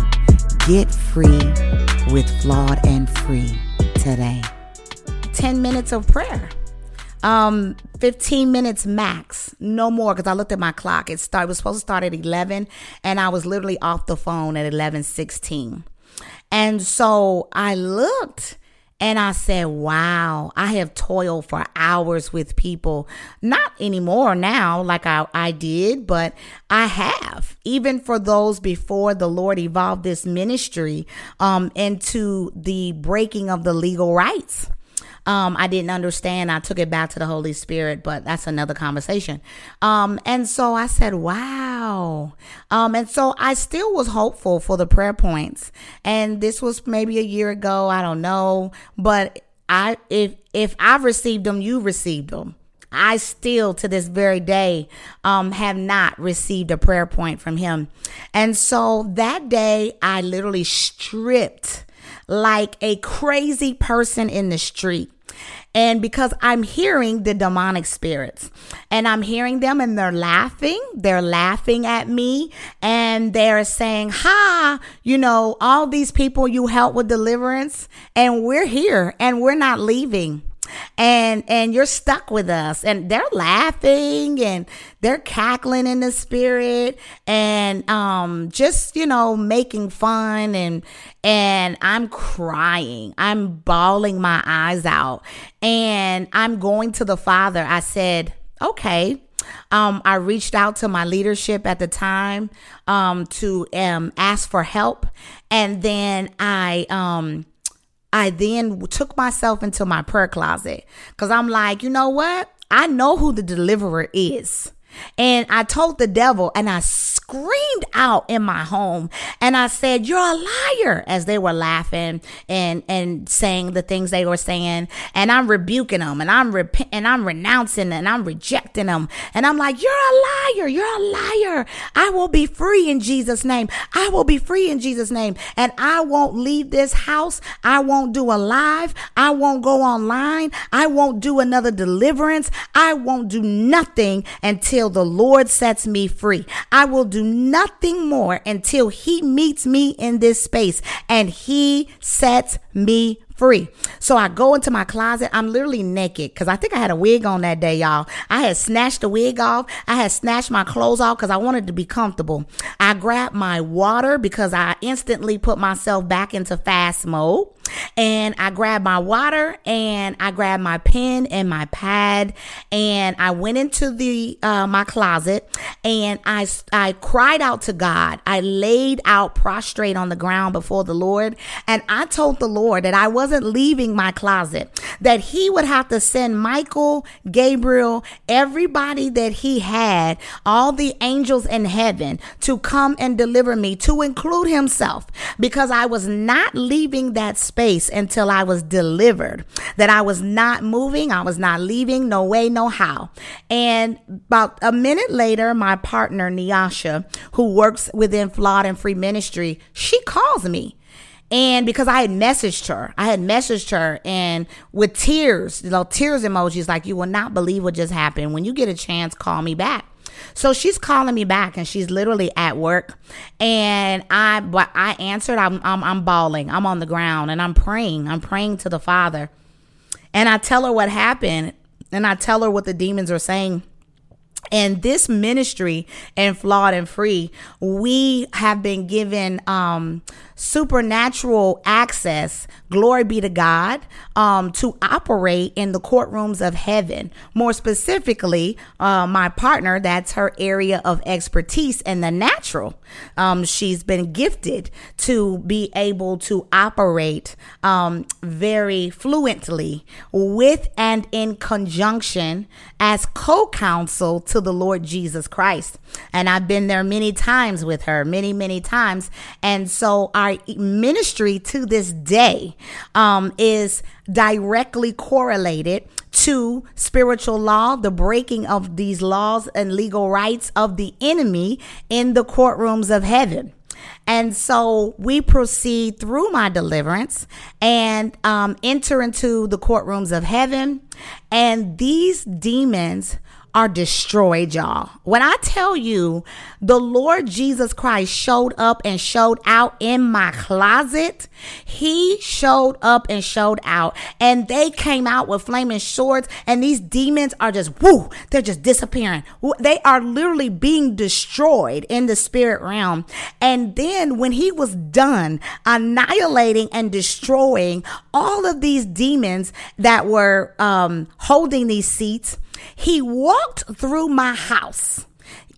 Get free with Flawed and Free today. 10 minutes of prayer. Um, 15 minutes max, no more. Because I looked at my clock. It started. Was supposed to start at 11, and I was literally off the phone at 11:16. And so I looked, and I said, wow, I have toiled for hours with people. Not anymore now, like I, I did, but I have. Even for those before the Lord evolved this ministry um, into the breaking of the legal rights. Um, I didn't understand. I took it back to the Holy Spirit, but that's another conversation. Um, and so I said, wow. Um, and so I still was hopeful for the prayer points. And this was maybe a year ago. I don't know. But I, if, if I've received them, you received them. I still to this very day um, have not received a prayer point from him. And so that day I literally stripped like a crazy person in the street. And because I'm hearing the demonic spirits and I'm hearing them and they're laughing, they're laughing at me and they're saying, Ha, you know, all these people you help with deliverance and we're here and we're not leaving and and you're stuck with us and they're laughing and they're cackling in the spirit and um just you know making fun and and I'm crying. I'm bawling my eyes out. And I'm going to the father. I said okay. Um, I reached out to my leadership at the time um, to um, ask for help, and then I um, I then took myself into my prayer closet because I'm like, you know what? I know who the deliverer is. And I told the devil, and I screamed out in my home, and I said, "You're a liar!" As they were laughing and and saying the things they were saying, and I'm rebuking them, and I'm rep- and I'm renouncing, and I'm rejecting them, and I'm like, "You're a liar! You're a liar! I will be free in Jesus' name. I will be free in Jesus' name, and I won't leave this house. I won't do a live. I won't go online. I won't do another deliverance. I won't do nothing until." the Lord sets me free. I will do nothing more until He meets me in this space and He sets me free. So I go into my closet. I'm literally naked because I think I had a wig on that day, y'all. I had snatched the wig off. I had snatched my clothes off because I wanted to be comfortable. I grabbed my water because I instantly put myself back into fast mode. And I grabbed my water and I grabbed my pen and my pad and I went into the uh, my closet and I I cried out to God. I laid out prostrate on the ground before the Lord and I told the Lord that I was wasn't leaving my closet, that he would have to send Michael, Gabriel, everybody that he had, all the angels in heaven to come and deliver me, to include himself, because I was not leaving that space until I was delivered, that I was not moving, I was not leaving, no way, no how. And about a minute later, my partner, Nyasha, who works within Flawed and Free Ministry, she calls me and because I had messaged her, I had messaged her and with tears, you know, tears emojis, like, you will not believe what just happened. When you get a chance, call me back. So she's calling me back and she's literally at work. And I, but I answered, I'm, I'm, I'm bawling. I'm on the ground and I'm praying. I'm praying to the Father. And I tell her what happened and I tell her what the demons are saying. And this ministry and flawed and free, we have been given um supernatural access, glory be to God, um, to operate in the courtrooms of heaven. More specifically, uh, my partner, that's her area of expertise in the natural. Um, she's been gifted to be able to operate um, very fluently with and in conjunction as co counsel to the Lord Jesus Christ. And I've been there many times with her, many, many times. And so our ministry to this day um, is directly correlated to spiritual law, the breaking of these laws and legal rights of the enemy in the courtrooms of heaven. And so we proceed through my deliverance and um, enter into the courtrooms of heaven. And these demons are destroyed, y'all. When I tell you the Lord Jesus Christ showed up and showed out in my closet, he showed up and showed out, and they came out with flaming swords, and these demons are just woo, they're just disappearing. They are literally being destroyed in the spirit realm. And then when he was done annihilating and destroying all of these demons that were um, holding these seats, he walked through my house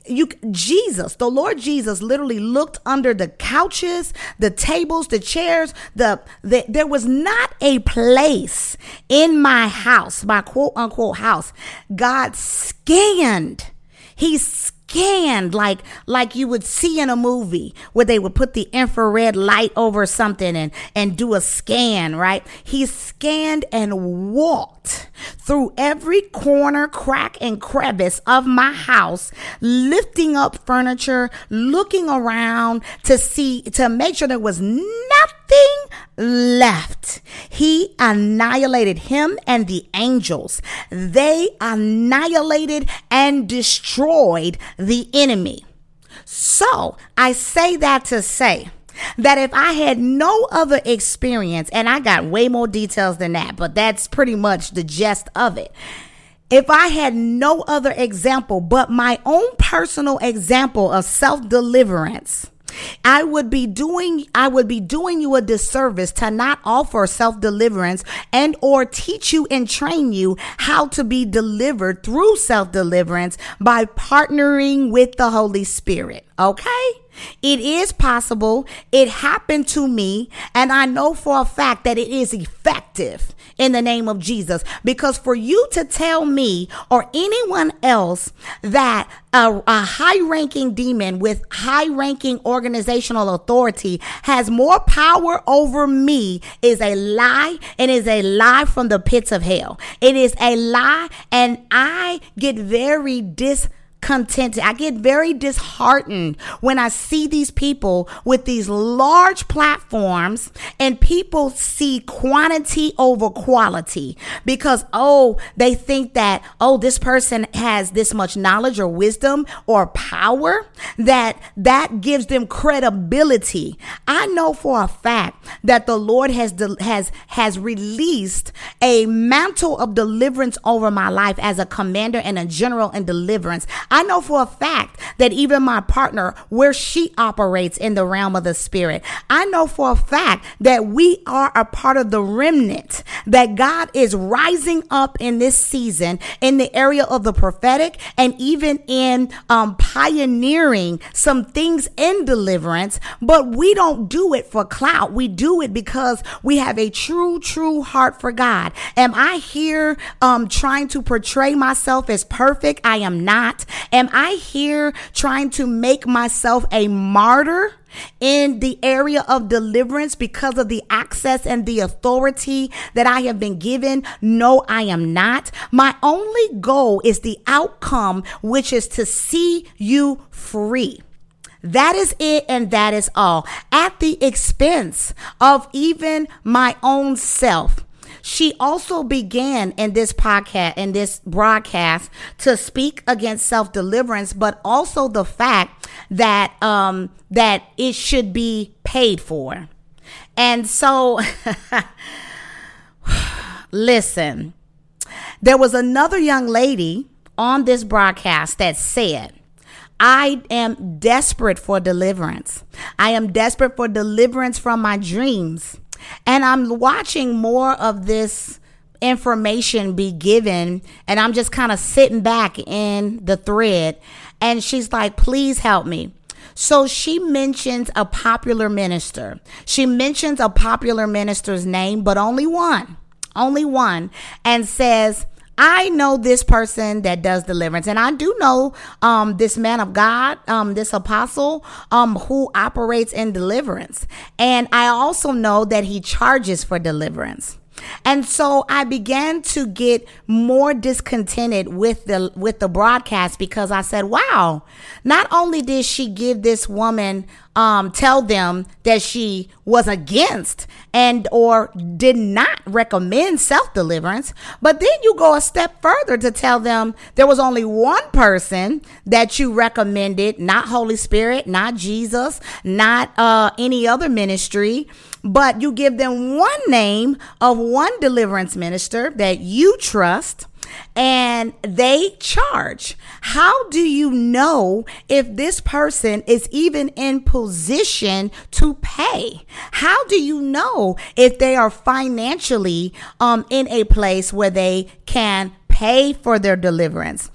you Jesus, the Lord Jesus literally looked under the couches, the tables, the chairs, the, the there was not a place in my house, my quote unquote house. God scanned. He scanned like like you would see in a movie where they would put the infrared light over something and and do a scan right he scanned and walked through every corner crack and crevice of my house lifting up furniture looking around to see to make sure there was nothing left. He annihilated him and the angels. They annihilated and destroyed the enemy. So I say that to say, that if I had no other experience, and I got way more details than that, but that's pretty much the gist of it. If I had no other example but my own personal example of self deliverance, I would be doing I would be doing you a disservice to not offer self-deliverance and or teach you and train you how to be delivered through self-deliverance by partnering with the Holy Spirit. Okay? It is possible. It happened to me. And I know for a fact that it is effective in the name of Jesus. Because for you to tell me or anyone else that a, a high ranking demon with high ranking organizational authority has more power over me is a lie and is a lie from the pits of hell. It is a lie. And I get very dis contented. I get very disheartened when I see these people with these large platforms and people see quantity over quality because, oh, they think that, oh, this person has this much knowledge or wisdom or power that that gives them credibility. I know for a fact that the Lord has, has, has released a mantle of deliverance over my life as a commander and a general in deliverance. I know for a fact that even my partner, where she operates in the realm of the spirit, I know for a fact that we are a part of the remnant, that God is rising up in this season in the area of the prophetic and even in um, pioneering some things in deliverance, but we don't do it for clout. We do it because we have a true, true heart for God. Am I here um, trying to portray myself as perfect? I am not. Am I here trying to make myself a martyr? in the area of deliverance because of the access and the authority that I have been given? No, I am not. My only goal is the outcome, which is to see you free. That is it, and that is all at the expense of even my own self. She also began in this podcast, in this broadcast, to speak against self deliverance, but also the fact that um, that it should be paid for. And so, listen, there was another young lady on this broadcast that said. I am desperate for deliverance. I am desperate for deliverance from my dreams. And I'm watching more of this information be given and I'm just kind of sitting back in the thread and she's like, "Please help me." So she mentions a popular minister. She mentions a popular minister's name, but only one. Only one and says, I know this person that does deliverance, and I do know um, this man of God, um, this apostle, um, who operates in deliverance, and I also know that he charges for deliverance. And so I began to get more discontented with the with the broadcast because I said, "Wow, not only did she give this woman um, tell them that she was against and or did not recommend self-deliverance. But then you go a step further to tell them there was only one person that you recommended not holy spirit not jesus not uh, any other ministry but you give them one name of one deliverance minister that you trust and they charge. How do you know if this person is even in position to pay? How do you know if they are financially um, in a place where they can pay for their deliverance?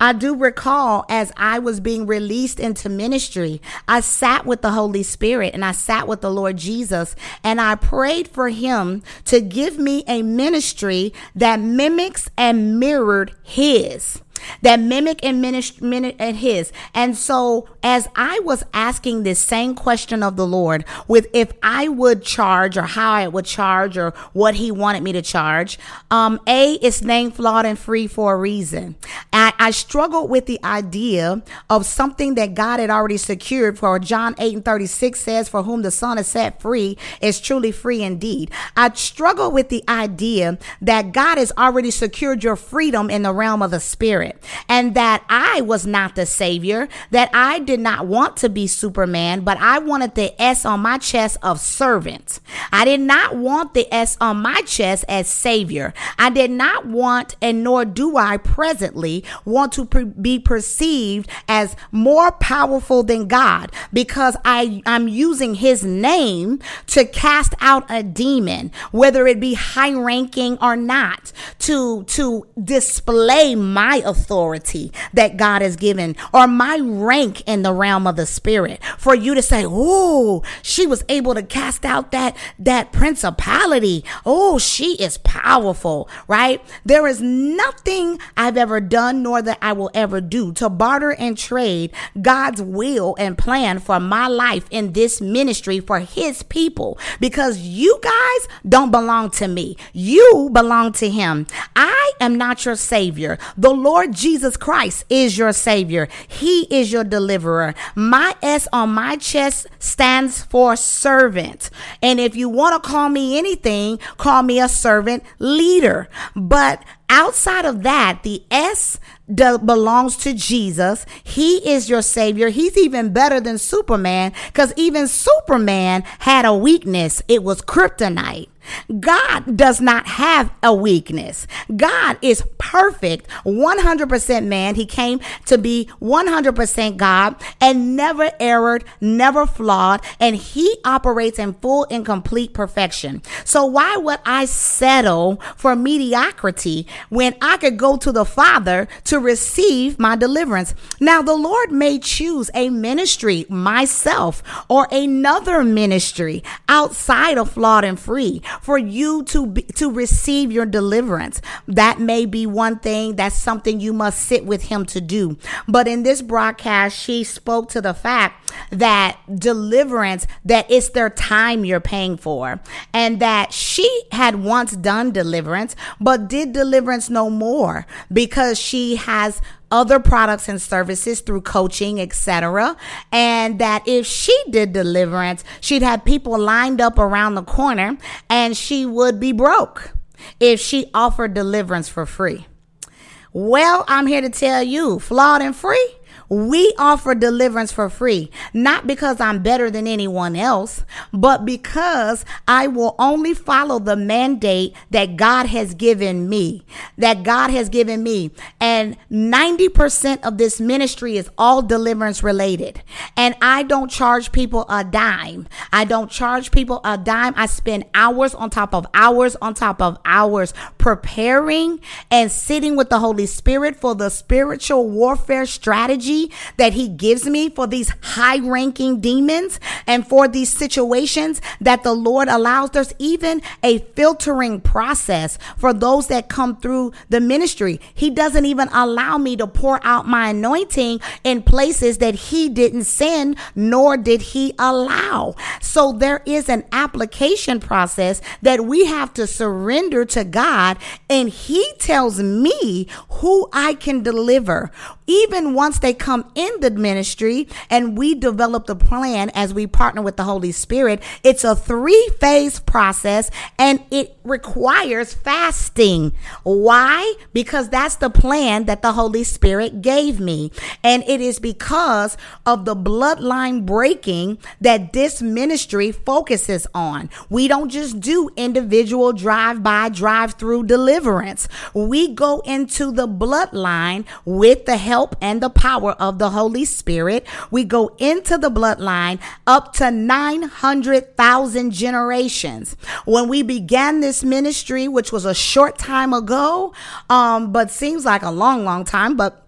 I do recall as I was being released into ministry, I sat with the Holy Spirit and I sat with the Lord Jesus and I prayed for him to give me a ministry that mimics and mirrored his that mimic and minute at his. And so as I was asking this same question of the Lord with if I would charge or how I would charge or what he wanted me to charge, um, A, it's named flawed and free for a reason. I, I struggled with the idea of something that God had already secured for John 8 and 36 says, for whom the son has set free is truly free indeed. I struggle with the idea that God has already secured your freedom in the realm of the spirit and that I was not the savior, that I did not want to be Superman, but I wanted the S on my chest of servant. I did not want the S on my chest as savior. I did not want, and nor do I presently want to pre- be perceived as more powerful than God because I, I'm using his name to cast out a demon, whether it be high ranking or not, to, to display my authority that God has given or my rank in the realm of the spirit for you to say, Oh, she was able to cast out that, that principality. Oh, she is powerful, right? There is nothing I've ever done nor that I will ever do to barter and trade God's will and plan for my life in this ministry for his people because you guys don't belong to me. You belong to him. I am not your savior. The Lord Lord Jesus Christ is your Savior. He is your deliverer. My S on my chest stands for servant. And if you want to call me anything, call me a servant leader. But outside of that, the S belongs to Jesus. He is your savior. He's even better than Superman because even Superman had a weakness. It was kryptonite. God does not have a weakness. God is perfect, 100% man. He came to be 100% God and never erred, never flawed, and he operates in full and complete perfection. So why would I settle for mediocrity when I could go to the Father to receive my deliverance? Now, the Lord may choose a ministry, myself, or another ministry outside of flawed and free for you to be, to receive your deliverance. That may be one thing. That's something you must sit with him to do. But in this broadcast, she spoke to the fact that deliverance, that it's their time you're paying for, and that she had once done deliverance, but did deliverance no more because she has other products and services through coaching, etc. And that if she did deliverance, she'd have people lined up around the corner and she would be broke if she offered deliverance for free. Well, I'm here to tell you, flawed and free we offer deliverance for free, not because I'm better than anyone else, but because I will only follow the mandate that God has given me, that God has given me. And 90% of this ministry is all deliverance related. And I don't charge people a dime. I don't charge people a dime. I spend hours on top of hours on top of hours preparing and sitting with the Holy Spirit for the spiritual warfare strategy that He gives me for these high ranking demons and for these situations that the Lord allows. There's even a filtering process for those that come through the ministry. He doesn't even allow me to pour out my anointing in places that He didn't send, nor did He allow. So there is an application process that we have to surrender to God, and He tells me who I can deliver. Even once they come in the ministry and we develop the plan as we partner with the Holy Spirit, it's a three phase process and it requires fasting. Why? Because that's the plan that the Holy Spirit gave me. And it is because of the bloodline breaking that this ministry focuses on. We don't just do individual drive by, drive through deliverance. We go into the bloodline with the help and the power of the Holy Spirit. We go into the bloodline up to 900,000 generations. When we began this ministry, which was a short time ago, um, but seems like a long, long time, but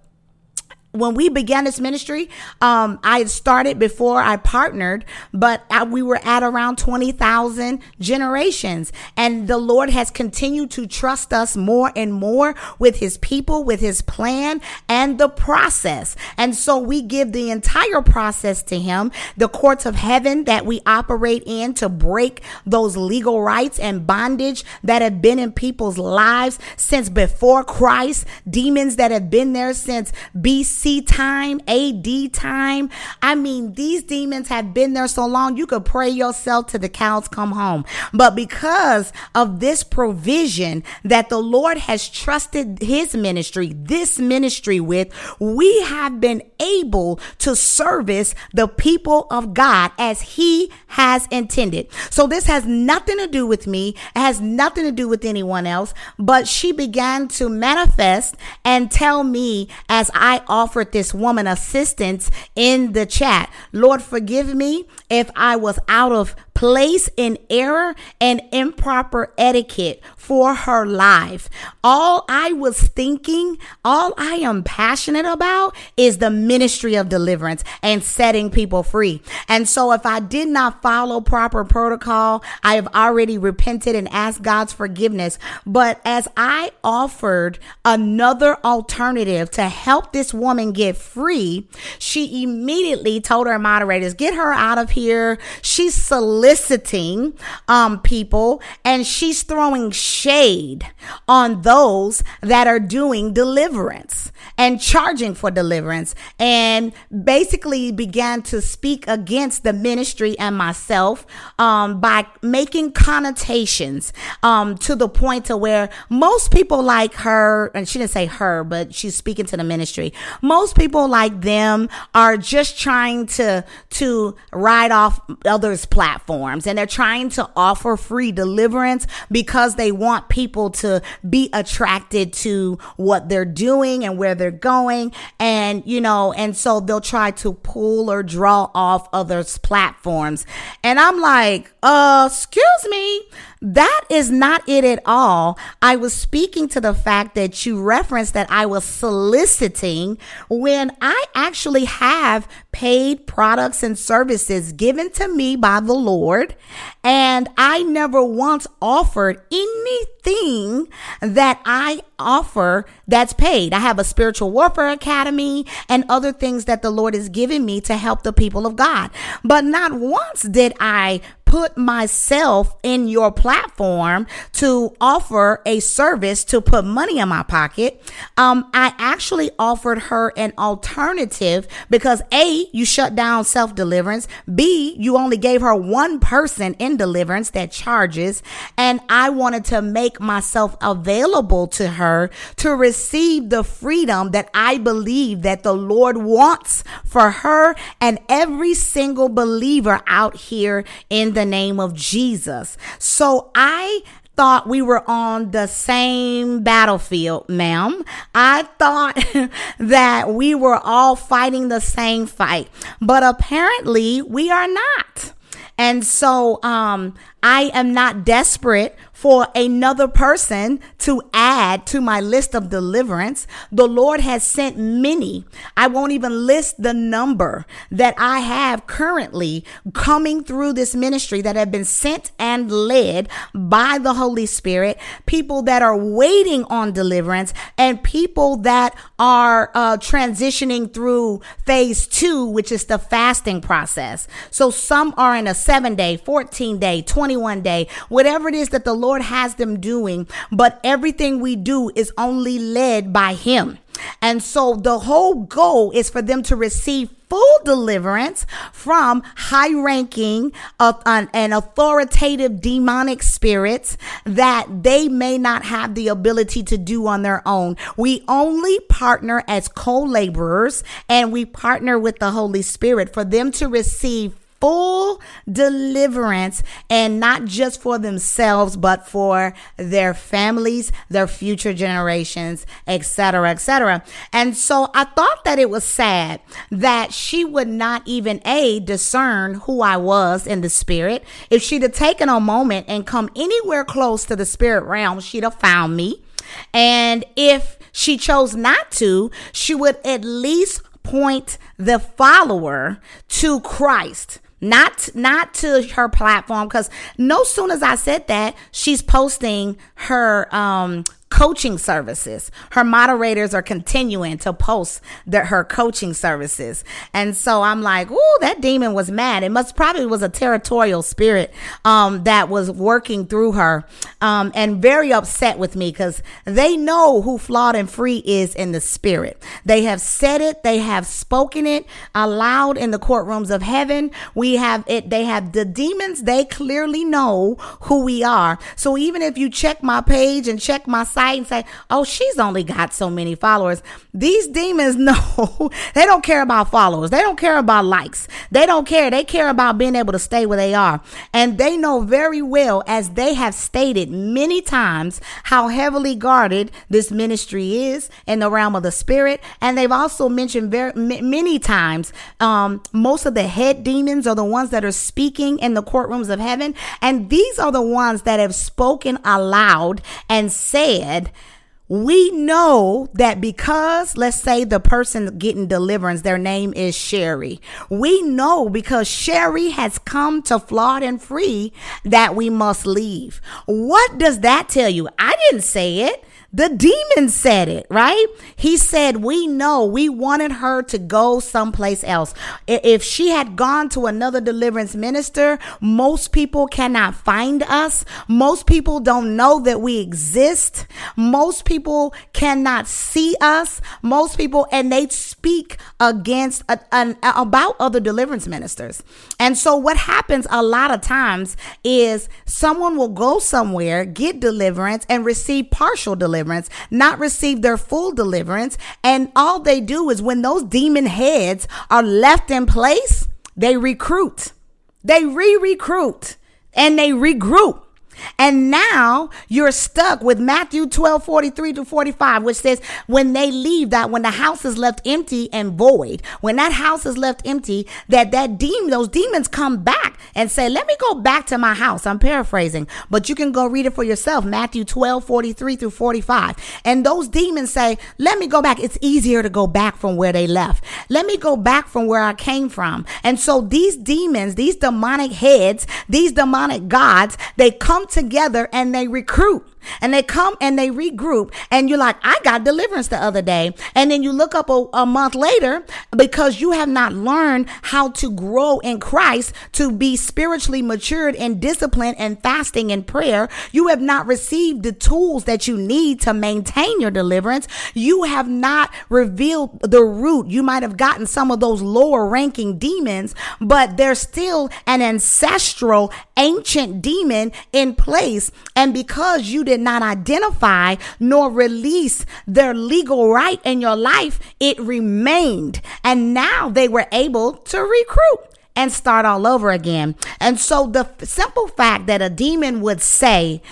when we began this ministry, um, I had started before I partnered, but I, we were at around 20,000 generations. And the Lord has continued to trust us more and more with his people, with his plan and the process. And so we give the entire process to him, the courts of heaven that we operate in to break those legal rights and bondage that have been in people's lives since before Christ, demons that have been there since BC BC time, AD time. I mean, these demons have been there so long, you could pray yourself to the cows come home. But because of this provision that the Lord has trusted his ministry, this ministry with, we have been able to service the people of God as he has intended. So this has nothing to do with me. It has nothing to do with anyone else, but she began to manifest and tell me as I offer offered this woman assistance in the chat. Lord, forgive me if I was out of place in error and improper etiquette for her life. All I was thinking, all I am passionate about is the ministry of deliverance and setting people free. And so if I did not follow proper protocol, I have already repented and asked God's forgiveness. But as I offered another alternative to help this woman get free, she immediately told her moderators, get her out of here. She's soliciting soliciting um, people and she's throwing shade on those that are doing deliverance and charging for deliverance and basically began to speak against the ministry and myself um, by making connotations um, to the point to where most people like her and she didn't say her but she's speaking to the ministry most people like them are just trying to to ride off others platforms and they're trying to offer free deliverance because they want people to be attracted to what they're doing and where they're going. And, you know, and so they'll try to pull or draw off others' platforms. And I'm like, uh, excuse me. That is not it at all. I was speaking to the fact that you referenced that I was soliciting when I actually have paid products and services given to me by the Lord. And I never once offered anything that I offer that's paid. I have a spiritual warfare academy and other things that the Lord has given me to help the people of God. But not once did I put myself in your platform to offer a service to put money in my pocket. Um, I actually offered her an alternative because A, you shut down self deliverance. B, you only gave her one person in deliverance that charges. And I wanted to make myself available to her to receive the freedom that I believe that the Lord wants for her and every single believer out here in the the name of Jesus. So I thought we were on the same battlefield, ma'am. I thought that we were all fighting the same fight, but apparently we are not. And so um, I am not desperate for another person to add to my list of deliverance. The Lord has sent many. I won't even list the number that I have currently coming through this ministry that have been sent and led by the Holy Spirit, people that are waiting on deliverance, and people that are uh, transitioning through phase two, which is the fasting process. So some are in a seven day, 14 day, 21 day, whatever it is that the Lord Lord has them doing, but everything we do is only led by Him. And so the whole goal is for them to receive full deliverance from high ranking uh, and authoritative demonic spirits that they may not have the ability to do on their own. We only partner as co laborers and we partner with the Holy Spirit for them to receive full deliverance and not just for themselves, but for their families, their future generations, etc., etc. And so I thought that it was sad that she would not even a discern who I was in the spirit. If she'd have taken a moment and come anywhere close to the spirit realm, she'd have found me. And if she chose not to, she would at least point the follower to Christ not not to her platform because no soon as I said that she's posting her um coaching services. Her moderators are continuing to post the, her coaching services. And so I'm like, ooh, that demon was mad. It must probably was a territorial spirit, um, that was working through her, um, and very upset with me because they know who flawed and free is in the spirit. They have said it. They have spoken it aloud in the courtrooms of heaven. We have it. They have the demons. They clearly know who we are. So even if you check my page and check my site, and say, oh, she's only got so many followers. These demons know they don't care about followers. They don't care about likes. They don't care. They care about being able to stay where they are. And they know very well, as they have stated many times, how heavily guarded this ministry is in the realm of the spirit. And they've also mentioned very many times, um, most of the head demons are the ones that are speaking in the courtrooms of heaven. And these are the ones that have spoken aloud and said, said, we know that because let's say the person getting deliverance their name is sherry. We know because sherry has come to flawed and free that we must leave. What does that tell you? I didn't say it the demon said it, right? He said, We know we wanted her to go someplace else. If she had gone to another deliverance minister, most people cannot find us. Most people don't know that we exist. Most people cannot see us. Most people, and they speak against, uh, about other deliverance ministers. And so what happens a lot of times is someone will go somewhere, get deliverance, and receive partial deliverance deliverance, not receive their full deliverance. And all they do is when those demon heads are left in place, they recruit, they re recruit, and they regroup. And now you're stuck with Matthew 12, 43 to 45, which says, when they leave that, when the house is left empty and void, when that house is left empty, that that demon, those demons come back and say, let me go back to my house. I'm paraphrasing, but you can go read it for yourself. Matthew 12, 43 through 45. And those demons say, let me go back. It's easier to go back from where they left. Let me go back from where I came from. And so these demons, these demonic heads, these demonic gods, they come together and they recruit and they come and they regroup and you're like i got deliverance the other day. And then you look up a, a, month later because you have not learned how to grow in christ to be spiritually matured and disciplined and fasting and prayer. You have not received the tools that you need to maintain your deliverance. You have not revealed the root. You might have gotten some of those lower ranking demons but there's still an ancestral ancient demon in place. And because you did not identify nor release their legal right in your life, it remained. And now they were able to recruit and start all over again. And so the simple fact that a demon would say,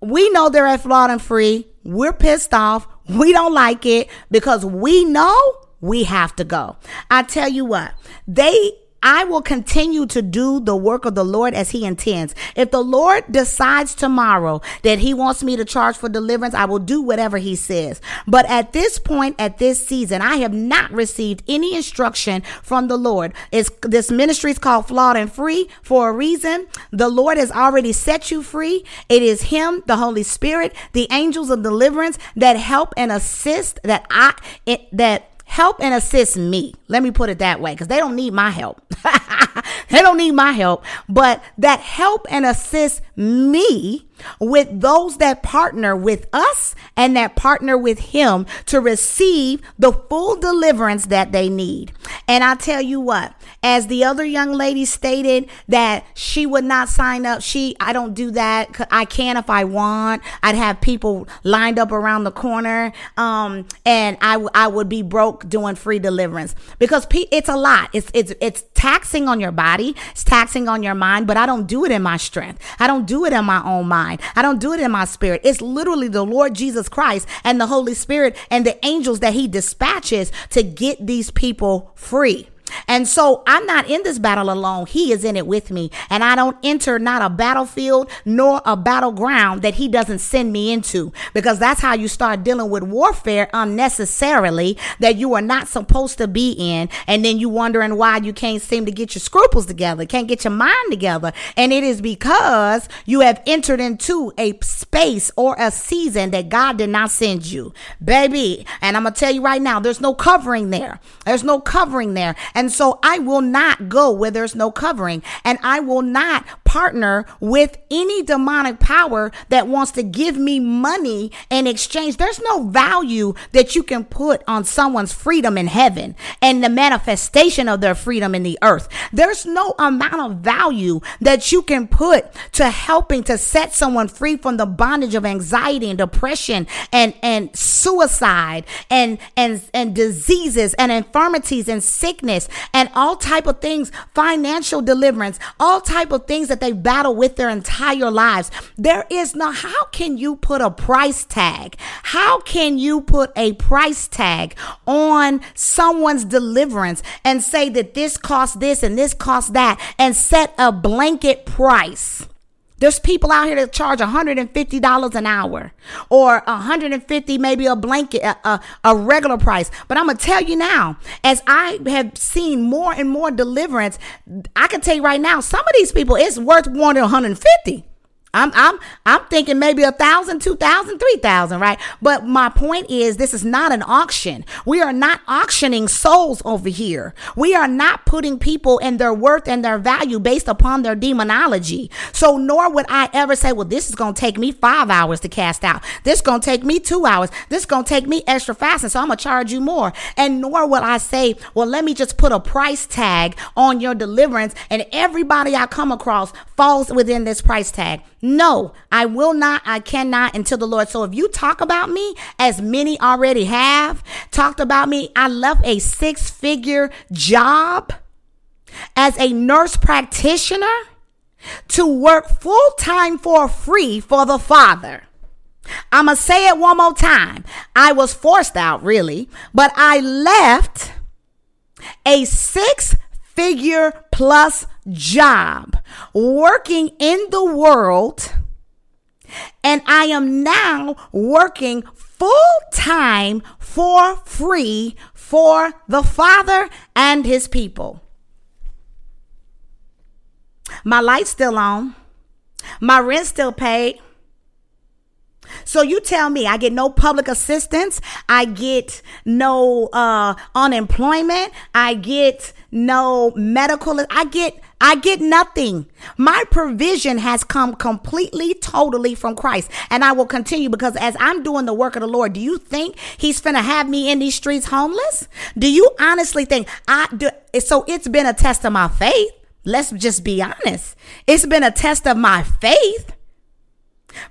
we know they're at flawed and free. We're pissed off. We don't like it because we know we have to go. I tell you what, they I will continue to do the work of the Lord as He intends. If the Lord decides tomorrow that He wants me to charge for deliverance, I will do whatever He says. But at this point, at this season, I have not received any instruction from the Lord. It's, this ministry is called Flawed and Free for a reason. The Lord has already set you free. It is Him, the Holy Spirit, the angels of deliverance that help and assist that I, it, that help and assist me. Let me put it that way because they don't need my help. they don't need my help, but that help and assist me with those that partner with us and that partner with him to receive the full deliverance that they need. And I tell you what, as the other young lady stated that she would not sign up, she I don't do that. I can if I want. I'd have people lined up around the corner um and I I would be broke doing free deliverance because it's a lot. It's it's it's taxing on your body, it's taxing on your mind, but I don't do it in my strength. I don't do it in my own mind mind. I don't do it in my spirit. It's literally the Lord Jesus Christ and the Holy Spirit and the angels that he dispatches to get these people free. And so I'm not in this battle alone. He is in it with me. And I don't enter not a battlefield nor a battleground that he doesn't send me into because that's how you start dealing with warfare unnecessarily that you are not supposed to be in. And then you wondering why you can't seem to get your scruples together, can't get your mind together. And it is because you have entered into a space or a season that God did not send you, baby. And I'm going to tell you right now, there's no covering there. There's no covering there. And so I will not go where there's no covering and I will not partner with any demonic power that wants to give me money in exchange. There's no value that you can put on someone's freedom in heaven and the manifestation of their freedom in the earth. There's no amount of value that you can put to helping to set someone free from the bondage of anxiety and depression and, and suicide and, and, and diseases and infirmities and sickness and all type of things, financial deliverance, all type of things that they battle with their entire lives. There is no, how can you put a price tag? How can you put a price tag on someone's deliverance and say that this costs this and this costs that and set a blanket price? There's people out here that charge $150 an hour or 150 maybe a blanket a, a, a regular price. But I'm going to tell you now, as I have seen more and more deliverance, I can tell you right now, some of these people it's worth more than 150. I'm I'm I'm thinking maybe a thousand, two thousand, three thousand, right? But my point is this is not an auction. We are not auctioning souls over here. We are not putting people and their worth and their value based upon their demonology. So nor would I ever say, well, this is gonna take me five hours to cast out. This is gonna take me two hours. This is gonna take me extra fasting, so I'm gonna charge you more. And nor would I say, well, let me just put a price tag on your deliverance, and everybody I come across falls within this price tag. No, I will not, I cannot until the Lord. So if you talk about me, as many already have talked about me, I left a six figure job as a nurse practitioner to work full time for free for the Father. I'm going to say it one more time. I was forced out, really, but I left a six figure plus job working in the world. And I am now working full time for free for the Father and his people. My light's still on. My rent still paid. So you tell me I get no public assistance, I get no uh unemployment, I get no medical I get I get nothing. My provision has come completely, totally from Christ. And I will continue because as I'm doing the work of the Lord, do you think He's finna have me in these streets homeless? Do you honestly think I do? So it's been a test of my faith. Let's just be honest. It's been a test of my faith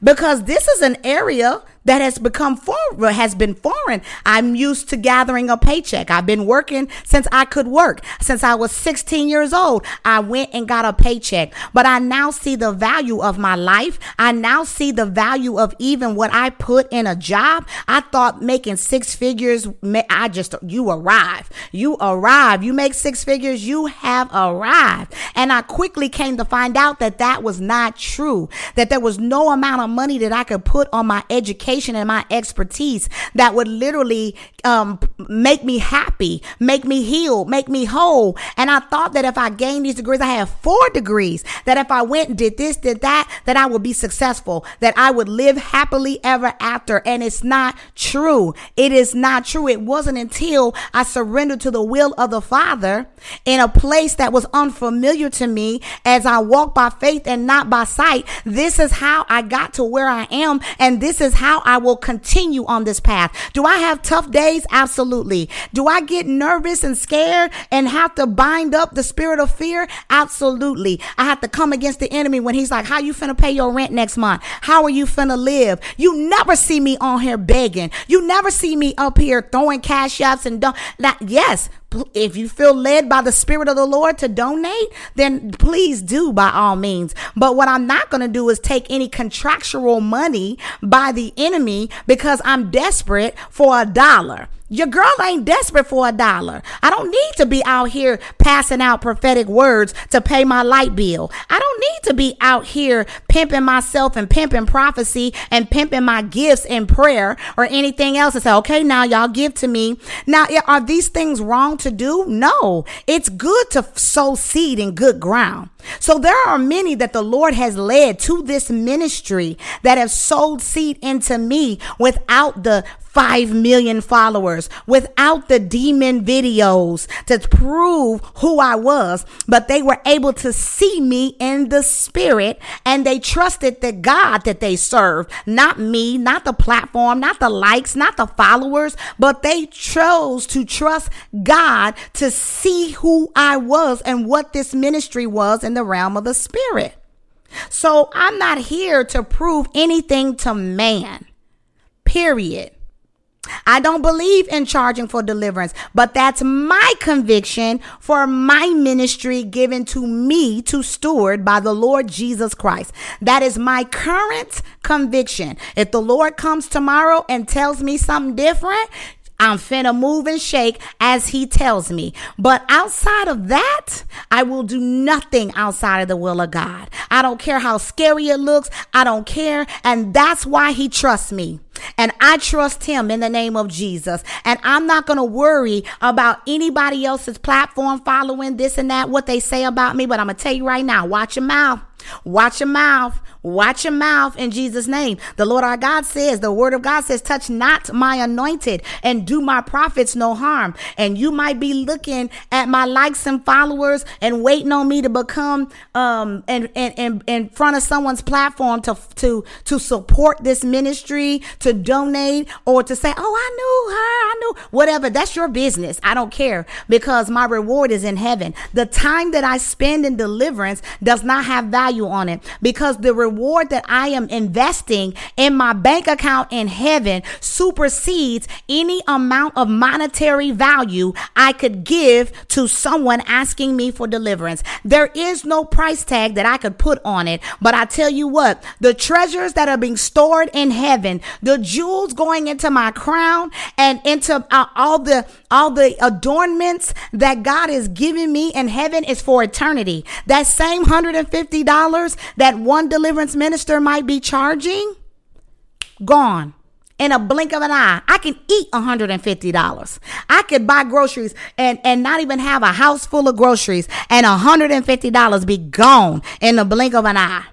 because this is an area that has become foreign, has been foreign. I'm used to gathering a paycheck. I've been working since I could work. Since I was 16 years old, I went and got a paycheck. But I now see the value of my life. I now see the value of even what I put in a job. I thought making six figures, I just, you arrive. You arrive. You make six figures, you have arrived. And I quickly came to find out that that was not true, that there was no amount of money that I could put on my education education and my expertise that would literally um, make me happy, make me heal, make me whole. And I thought that if I gained these degrees, I have four degrees, that if I went and did this, did that, that I would be successful, that I would live happily ever after. And it's not true. It is not true. It wasn't until I surrendered to the will of the Father in a place that was unfamiliar to me as I walked by faith and not by sight. This is how I got to where I am. And this is how I will continue on this path. Do I have tough days? Absolutely. Do I get nervous and scared and have to bind up the spirit of fear? Absolutely. I have to come against the enemy when he's like, how you finna pay your rent next month? How are you finna live? You never see me on here begging. You never see me up here throwing cash ups and don't. Yes, if you feel led by the Spirit of the Lord to donate, then please do by all means. But what I'm not going to do is take any contractual money by the enemy because I'm desperate for a dollar. Your girl ain't desperate for a dollar. I don't need to be out here passing out prophetic words to pay my light bill. I don't need to be out here pimping myself and pimping prophecy and pimping my gifts in prayer or anything else and say, okay, now y'all give to me. Now, are these things wrong to do? No, it's good to sow seed in good ground. So there are many that the Lord has led to this ministry that have sowed seed into me without the 5 million followers without the demon videos to prove who I was, but they were able to see me in the spirit and they trusted the God that they served, not me, not the platform, not the likes, not the followers, but they chose to trust God to see who I was and what this ministry was in the realm of the spirit. So I'm not here to prove anything to man. Period. I don't believe in charging for deliverance, but that's my conviction for my ministry given to me to steward by the Lord Jesus Christ. That is my current conviction. If the Lord comes tomorrow and tells me something different, I'm finna move and shake as he tells me. But outside of that, I will do nothing outside of the will of God. I don't care how scary it looks. I don't care. And that's why he trusts me. And I trust him in the name of Jesus. And I'm not going to worry about anybody else's platform following this and that, what they say about me. But I'm going to tell you right now, watch your mouth. Watch your mouth. Watch your mouth in Jesus' name. The Lord our God says, the word of God says, touch not my anointed and do my prophets no harm. And you might be looking at my likes and followers and waiting on me to become um in, in, in, in front of someone's platform to to to support this ministry, to donate, or to say, Oh, I knew her, I knew whatever. That's your business. I don't care because my reward is in heaven. The time that I spend in deliverance does not have value on it because the reward reward that I am investing in my bank account in heaven supersedes any amount of monetary value I could give to someone asking me for deliverance. There is no price tag that I could put on it. But I tell you what, the treasures that are being stored in heaven, the jewels going into my crown and into uh, all the all the adornments that God is giving me in heaven is for eternity. That same $150 that one deliverance minister might be charging, gone in a blink of an eye. I can eat $150. I could buy groceries and, and not even have a house full of groceries and $150 be gone in the blink of an eye.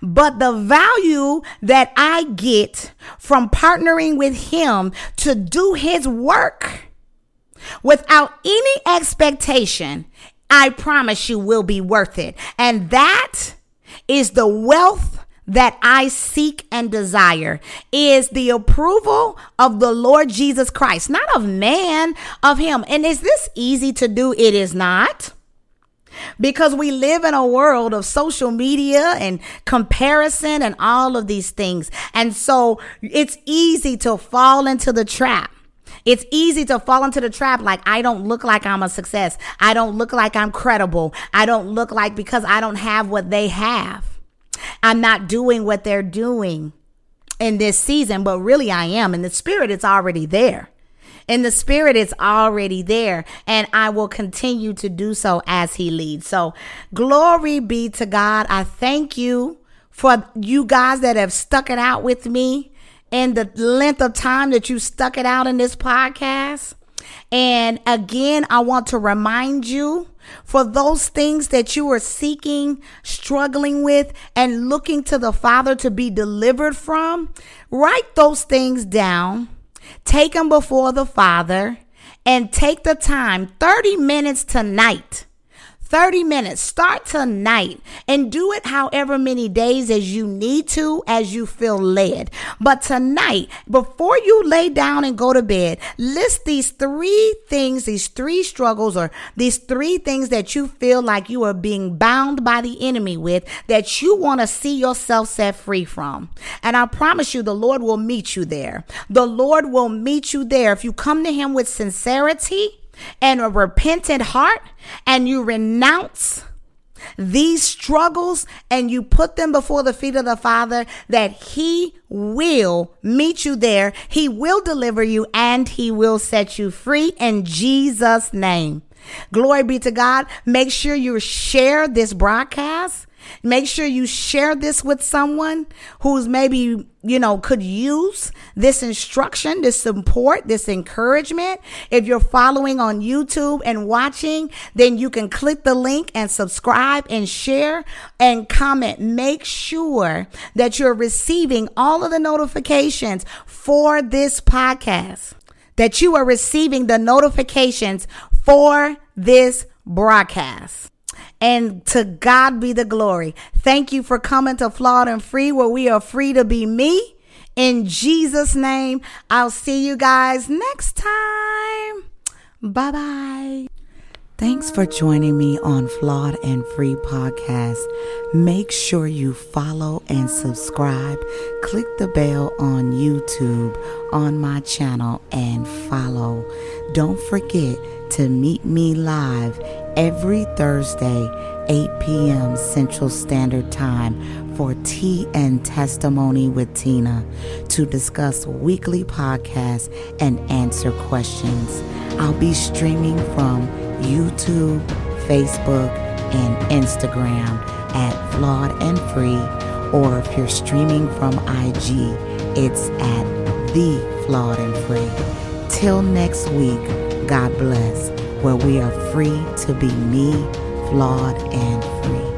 But the value that I get from partnering with him to do his work without any expectation, I promise you will be worth it. And that is the wealth that I seek and desire is the approval of the Lord Jesus Christ, not of man, of him. And is this easy to do? It is not. Because we live in a world of social media and comparison and all of these things. And so it's easy to fall into the trap. It's easy to fall into the trap like I don't look like I'm a success. I don't look like I'm credible. I don't look like because I don't have what they have. I'm not doing what they're doing in this season, but really I am. In the spirit, it's already there. In the spirit, it's already there, and I will continue to do so as He leads. So, glory be to God. I thank you for you guys that have stuck it out with me in the length of time that you stuck it out in this podcast. And again, I want to remind you for those things that you are seeking, struggling with, and looking to the Father to be delivered from, write those things down, take them before the Father, and take the time 30 minutes tonight 30 minutes. Start tonight and do it however many days as you need to, as you feel led. But tonight, before you lay down and go to bed, list these three things, these three struggles, or these three things that you feel like you are being bound by the enemy with that you want to see yourself set free from. And I promise you, the Lord will meet you there. The Lord will meet you there. If you come to Him with sincerity, and a repentant heart and you renounce these struggles and you put them before the feet of the Father, that He will meet you there. He will deliver you and He will set you free in Jesus' name. Glory be to God. Make sure you share this broadcast. Make sure you share this with someone who's maybe, you know, could use this instruction, this support, this encouragement. If you're following on YouTube and watching, then you can click the link and subscribe and share and comment. Make sure that you're receiving all of the notifications for this podcast, that you are receiving the notifications for this broadcast. And to God be the glory. Thank you for coming to Flawed and Free, where we are free to be me. In Jesus' name, I'll see you guys next time. Bye bye. Thanks for joining me on Flawed and Free podcast. Make sure you follow and subscribe. Click the bell on YouTube on my channel and follow. Don't forget to meet me live every Thursday, 8 p.m. Central Standard Time for Tea and Testimony with Tina to discuss weekly podcasts and answer questions. I'll be streaming from YouTube, Facebook, and Instagram at Flawed and Free, or if you're streaming from IG, it's at The Flawed and Free. Till next week, God bless where we are free to be me, flawed, and free.